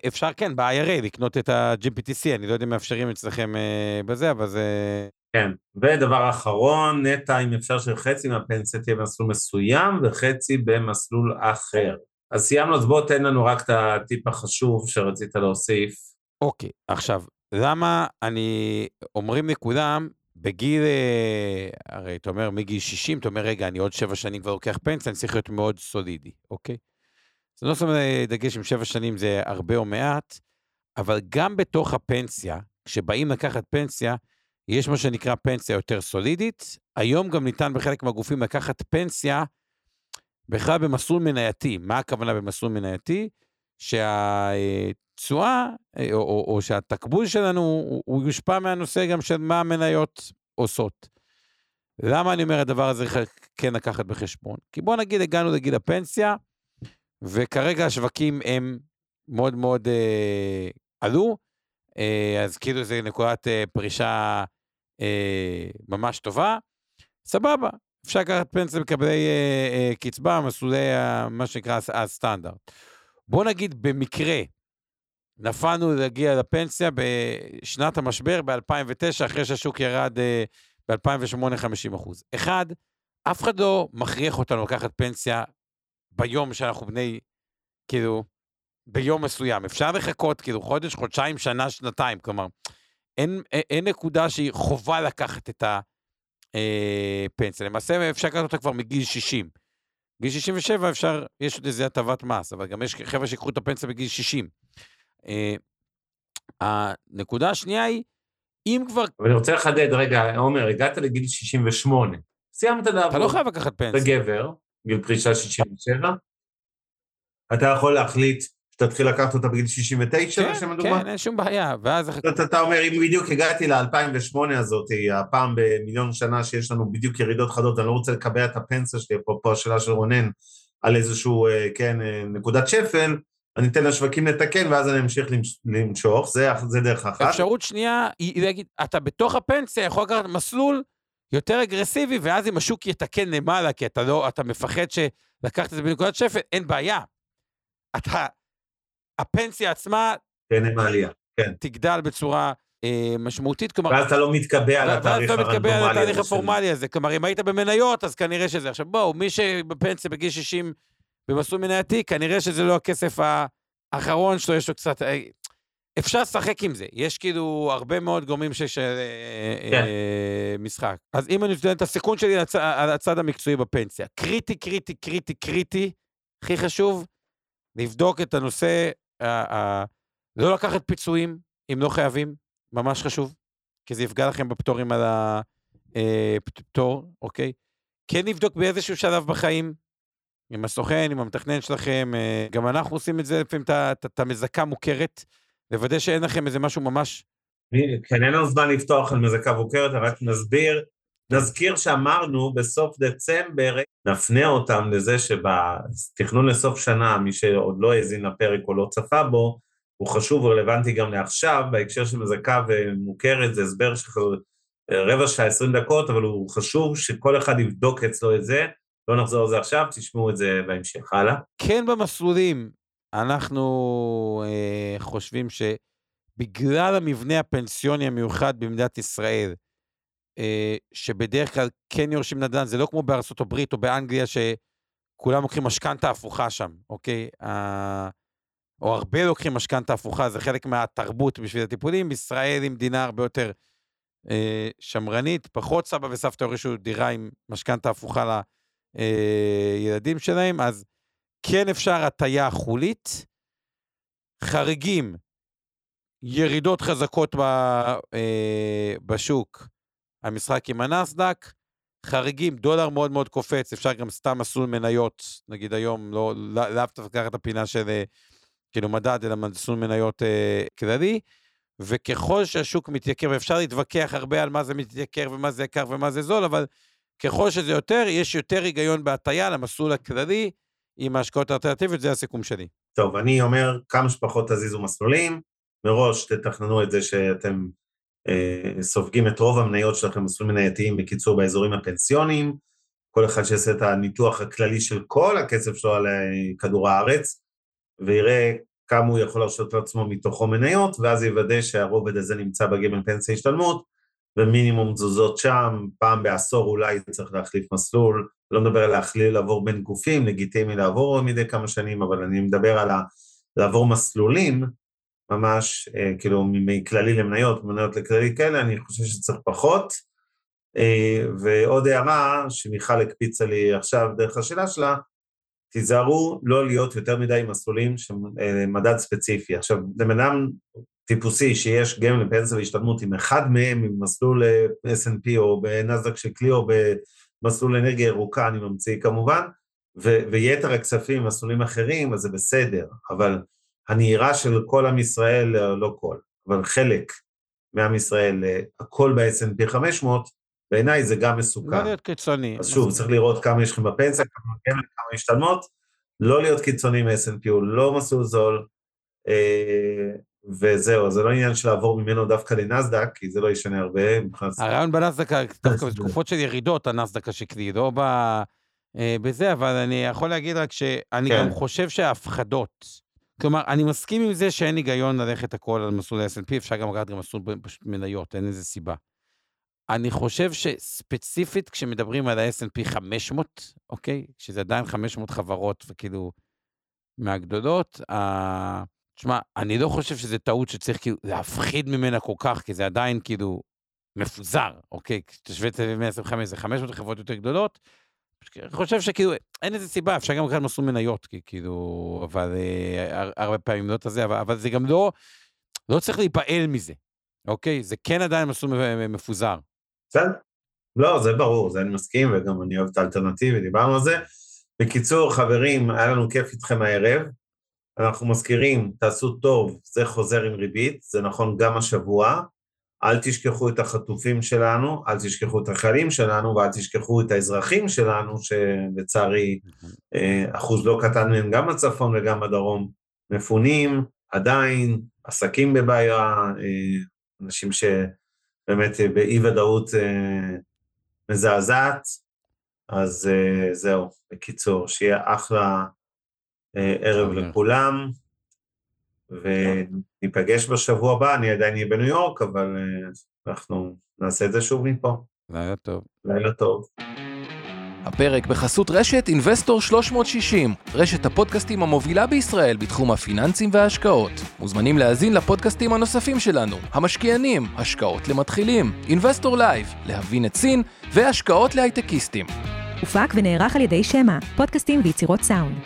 אפשר כן, ב-IRA לקנות את ה-GPTC, אני לא יודע אם מאפשרים אצלכם בזה, אבל זה... כן, ודבר אחרון, נטע, אם אפשר שחצי מהפנסיה תהיה במסלול מסוים וחצי במסלול אחר. אז סיימנו, אז בוא תן לנו רק את הטיפ החשוב שרצית להוסיף. אוקיי, עכשיו, למה אני, אומרים לכולם, בגיל, אה, הרי אתה אומר מגיל 60, אתה אומר, רגע, אני עוד שבע שנים כבר לוקח פנסיה, אני צריך להיות מאוד סולידי, אוקיי? זה לא שם דגש אם שבע שנים זה הרבה או מעט, אבל גם בתוך הפנסיה, כשבאים לקחת פנסיה, יש מה שנקרא פנסיה יותר סולידית. היום גם ניתן בחלק מהגופים לקחת פנסיה בכלל במסלול מנייתי. מה הכוונה במסלול מנייתי? שהתשואה, או, או, או שהתקבול שלנו, הוא, הוא יושפע מהנושא גם של מה המניות עושות. למה אני אומר הדבר הזה כן לקחת בחשבון? כי בוא נגיד הגענו לגיל הפנסיה, וכרגע השווקים הם מאוד מאוד אה, עלו, אה, אז כאילו זה נקודת אה, פרישה אה, ממש טובה, סבבה, אפשר לקחת פנסיה מקבלי אה, אה, קצבה, מסלולי אה, מה שנקרא הסטנדרט. בוא נגיד במקרה, נפלנו להגיע לפנסיה בשנת המשבר ב-2009, אחרי שהשוק ירד אה, ב-2008 50 אחוז. אחד, אף אחד לא מכריח אותנו לקחת פנסיה ביום שאנחנו בני, כאילו, ביום מסוים. אפשר לחכות כאילו חודש, חודשיים, שנה, שנתיים, כלומר, אין, אין נקודה שהיא חובה לקחת את הפנסיה. אה, למעשה אפשר לקחת אותה כבר מגיל 60. גיל 67 אפשר, יש עוד איזה הטבת מס, אבל גם יש חבר'ה שיקחו את הפנסיה בגיל 60. אה, הנקודה השנייה היא, אם כבר... אבל אני רוצה לחדד, רגע, עומר, הגעת לגיל 68, סיימת לעבוד. אתה לא חייב לקחת פנסיה. אתה גבר, גיל פרישה 67, אתה יכול להחליט שתתחיל לקחת אותה בגיל 69, כן, לשם הדוגמה? כן, אין שום בעיה, ואז... אתה, אתה אומר, אם בדיוק הגעתי ל-2008 הזאת, הפעם במיליון שנה שיש לנו בדיוק ירידות חדות, אני לא רוצה לקבע את הפנסיה שלי, אפרופו השאלה של רונן, על איזשהו, אה, כן, אה, נקודת שפל, אני אתן לשווקים לתקן, ואז אני אמשיך למשוך, זה, זה דרך אחת. אפשרות שנייה היא להגיד, אתה בתוך הפנסיה יכול לקחת מסלול יותר אגרסיבי, ואז אם השוק יתקן למעלה, כי אתה לא, אתה מפחד שלקחת את זה בנקודת שפל, אין בעיה. אתה, הפנסיה עצמה... תהנה מעלייה, כן. תגדל בצורה אה, משמעותית, כלומר... ואז אתה לא מתקבע על התאריך הרנדומלי. ואז אתה לא מתקבע על התהליך הפורמלי הזה. כלומר, אם היית במניות, אז כנראה שזה... עכשיו, בואו, מי שבפנסיה בגיל 60 במסלול מנייתי, כנראה שזה לא הכסף האחרון שלו, יש לו קצת... אה, אפשר לשחק עם זה, יש כאילו הרבה מאוד גורמים שיש אה, כן. אה, משחק. אז אם אני נותן את הסיכון שלי על הצ, על הצד המקצועי בפנסיה, קריטי, קריטי, קריטי, קריטי, הכי חשוב, לבדוק את הנושא, אה, אה, לא לקחת פיצויים אם לא חייבים, ממש חשוב, כי זה יפגע לכם בפטורים על הפטור, אה, אוקיי? כן לבדוק באיזשהו שלב בחיים, עם הסוכן, עם המתכנן שלכם, אה, גם אנחנו עושים את זה לפעמים, את המזכה מוכרת, לוודא שאין לכם איזה משהו ממש... כן, אין לנו זמן לפתוח על מזכה מוכרת, רק נסביר. נזכיר שאמרנו בסוף דצמבר, נפנה אותם לזה שבתכנון לסוף שנה, מי שעוד לא האזין לפרק או לא צפה בו, הוא חשוב ורלוונטי גם לעכשיו, בהקשר של מזכה ומוכרת, זה הסבר של רבע שעה, עשרים דקות, אבל הוא חשוב שכל אחד יבדוק אצלו את זה, לא נחזור על זה עכשיו, תשמעו את זה בהמשך. הלאה. כן במסלולים אנחנו אה, חושבים שבגלל המבנה הפנסיוני המיוחד במדינת ישראל, שבדרך כלל כן יורשים נדל"ן, זה לא כמו בארצות הברית או באנגליה, שכולם לוקחים משכנתה הפוכה שם, אוקיי? אה, או הרבה לוקחים משכנתה הפוכה, זה חלק מהתרבות בשביל הטיפולים. בישראל היא מדינה הרבה יותר אה, שמרנית, פחות סבא וסבתא הורישו דירה עם משכנתה הפוכה לילדים אה, שלהם, אז כן אפשר הטיה חולית. חריגים, ירידות חזקות ב, אה, בשוק, המשחק עם הנסדק, חריגים, דולר מאוד מאוד קופץ, אפשר גם סתם מסלול מניות, נגיד היום, לא, לאו דווקא לקחת את הפינה של אה, כאילו מדד, אלא מסלול מניות אה, כללי, וככל שהשוק מתייקר, ואפשר להתווכח הרבה על מה זה מתייקר ומה זה יקר ומה זה זול, אבל ככל שזה יותר, יש יותר היגיון בהטייה למסלול הכללי עם ההשקעות האלטרנטיביות, זה הסיכום שלי. טוב, אני אומר, כמה שפחות תזיזו מסלולים, מראש תתכננו את זה שאתם סופגים את רוב המניות שלכם מסלולים מנייתיים, בקיצור, באזורים הפנסיוניים, כל אחד שיעשה את הניתוח הכללי של כל הכסף שלו על אה, כדור הארץ, ויראה כמה הוא יכול להרשות לעצמו מתוכו מניות, ואז יוודא שהרובד הזה נמצא בגימל פנסיה השתלמות, ומינימום תזוזות שם, פעם בעשור אולי צריך להחליף מסלול, לא מדבר על להחליל, לעבור בין גופים, לגיטימי לעבור מדי כמה שנים, אבל אני מדבר על לעבור מסלולים, ממש, אה, כאילו, מכללי למניות, מניות לכללי כאלה, אני חושב שצריך פחות. אה, ועוד הערה שמיכל הקפיצה לי עכשיו דרך השאלה שלה, תיזהרו לא להיות יותר מדי מסלולים של אה, מדד ספציפי. עכשיו, לבן אדם טיפוסי שיש גם לפנסיה והשתלמות עם אחד מהם, עם מסלול S&P או בנסדק של כלי או במסלול אנרגיה ירוקה, אני ממציא כמובן, ו- ויתר הכספים, מסלולים אחרים, אז זה בסדר, אבל הנהירה של כל עם ישראל, לא כל, אבל חלק מעם ישראל, הכל ב-S&P 500, בעיניי זה גם מסוכן. לא להיות קיצוני. אז שוב, צריך לראות כמה יש לכם בפנסיה, כמה גמל, כמה משתלמות, לא להיות קיצוני מ-S&P, הוא לא מסלול זול, אה, וזהו, זה לא עניין של לעבור ממנו דווקא לנסדק, כי זה לא ישנה הרבה. הרעיון בנסדק, דווקא בתקופות של ירידות, הנסדק השקלי, לא אה, בזה, אבל אני יכול להגיד רק שאני כן. גם חושב שההפחדות, כלומר, אני מסכים עם זה שאין היגיון ללכת הכל על מסלול ה-S&P, אפשר גם לקחת גם מסלול פשוט מניות, אין איזה סיבה. אני חושב שספציפית כשמדברים על ה-S&P 500, אוקיי? שזה עדיין 500 חברות וכאילו מהגדולות, ה... תשמע, אני לא חושב שזה טעות שצריך כאילו להפחיד ממנה כל כך, כי זה עדיין כאילו מפוזר, אוקיי? כשתשווה את זה ב-125, זה 500 חברות יותר גדולות. אני חושב שכאילו, אין איזה סיבה, אפשר גם לקחת מסלול מניות, כאילו, אבל אה, הרבה פעמים לא את הזה, אבל, אבל זה גם לא, לא צריך להיפעל מזה, אוקיי? זה כן עדיין מסלול מפוזר. בסדר. לא, זה ברור, זה אני מסכים, וגם אני אוהב את האלטרנטיבי, דיברנו על זה. בקיצור, חברים, היה לנו כיף איתכם הערב. אנחנו מזכירים, תעשו טוב, זה חוזר עם ריבית, זה נכון גם השבוע. אל תשכחו את החטופים שלנו, אל תשכחו את החיילים שלנו, ואל תשכחו את האזרחים שלנו, שלצערי אה, אחוז לא קטן מהם גם בצפון וגם בדרום, מפונים, עדיין, עסקים בבעיה, אה, אנשים ש... באמת אה, באי-ודאות אה, מזעזעת, אז זהו, בקיצור, שיהיה אחלה ערב לכולם, וניפגש בשבוע הבא, אני עדיין אהיה בניו יורק, אבל אנחנו נעשה את זה שוב מפה. לילה טוב. לילה טוב. הפרק בחסות רשת Investor 360, רשת הפודקאסטים המובילה בישראל בתחום הפיננסים וההשקעות. מוזמנים להאזין לפודקאסטים הנוספים שלנו, המשקיענים, השקעות למתחילים, Investor Live, להבין את סין, והשקעות להייטקיסטים. הופק ונערך על ידי שמע, פודקאסטים ויצירות סאונד.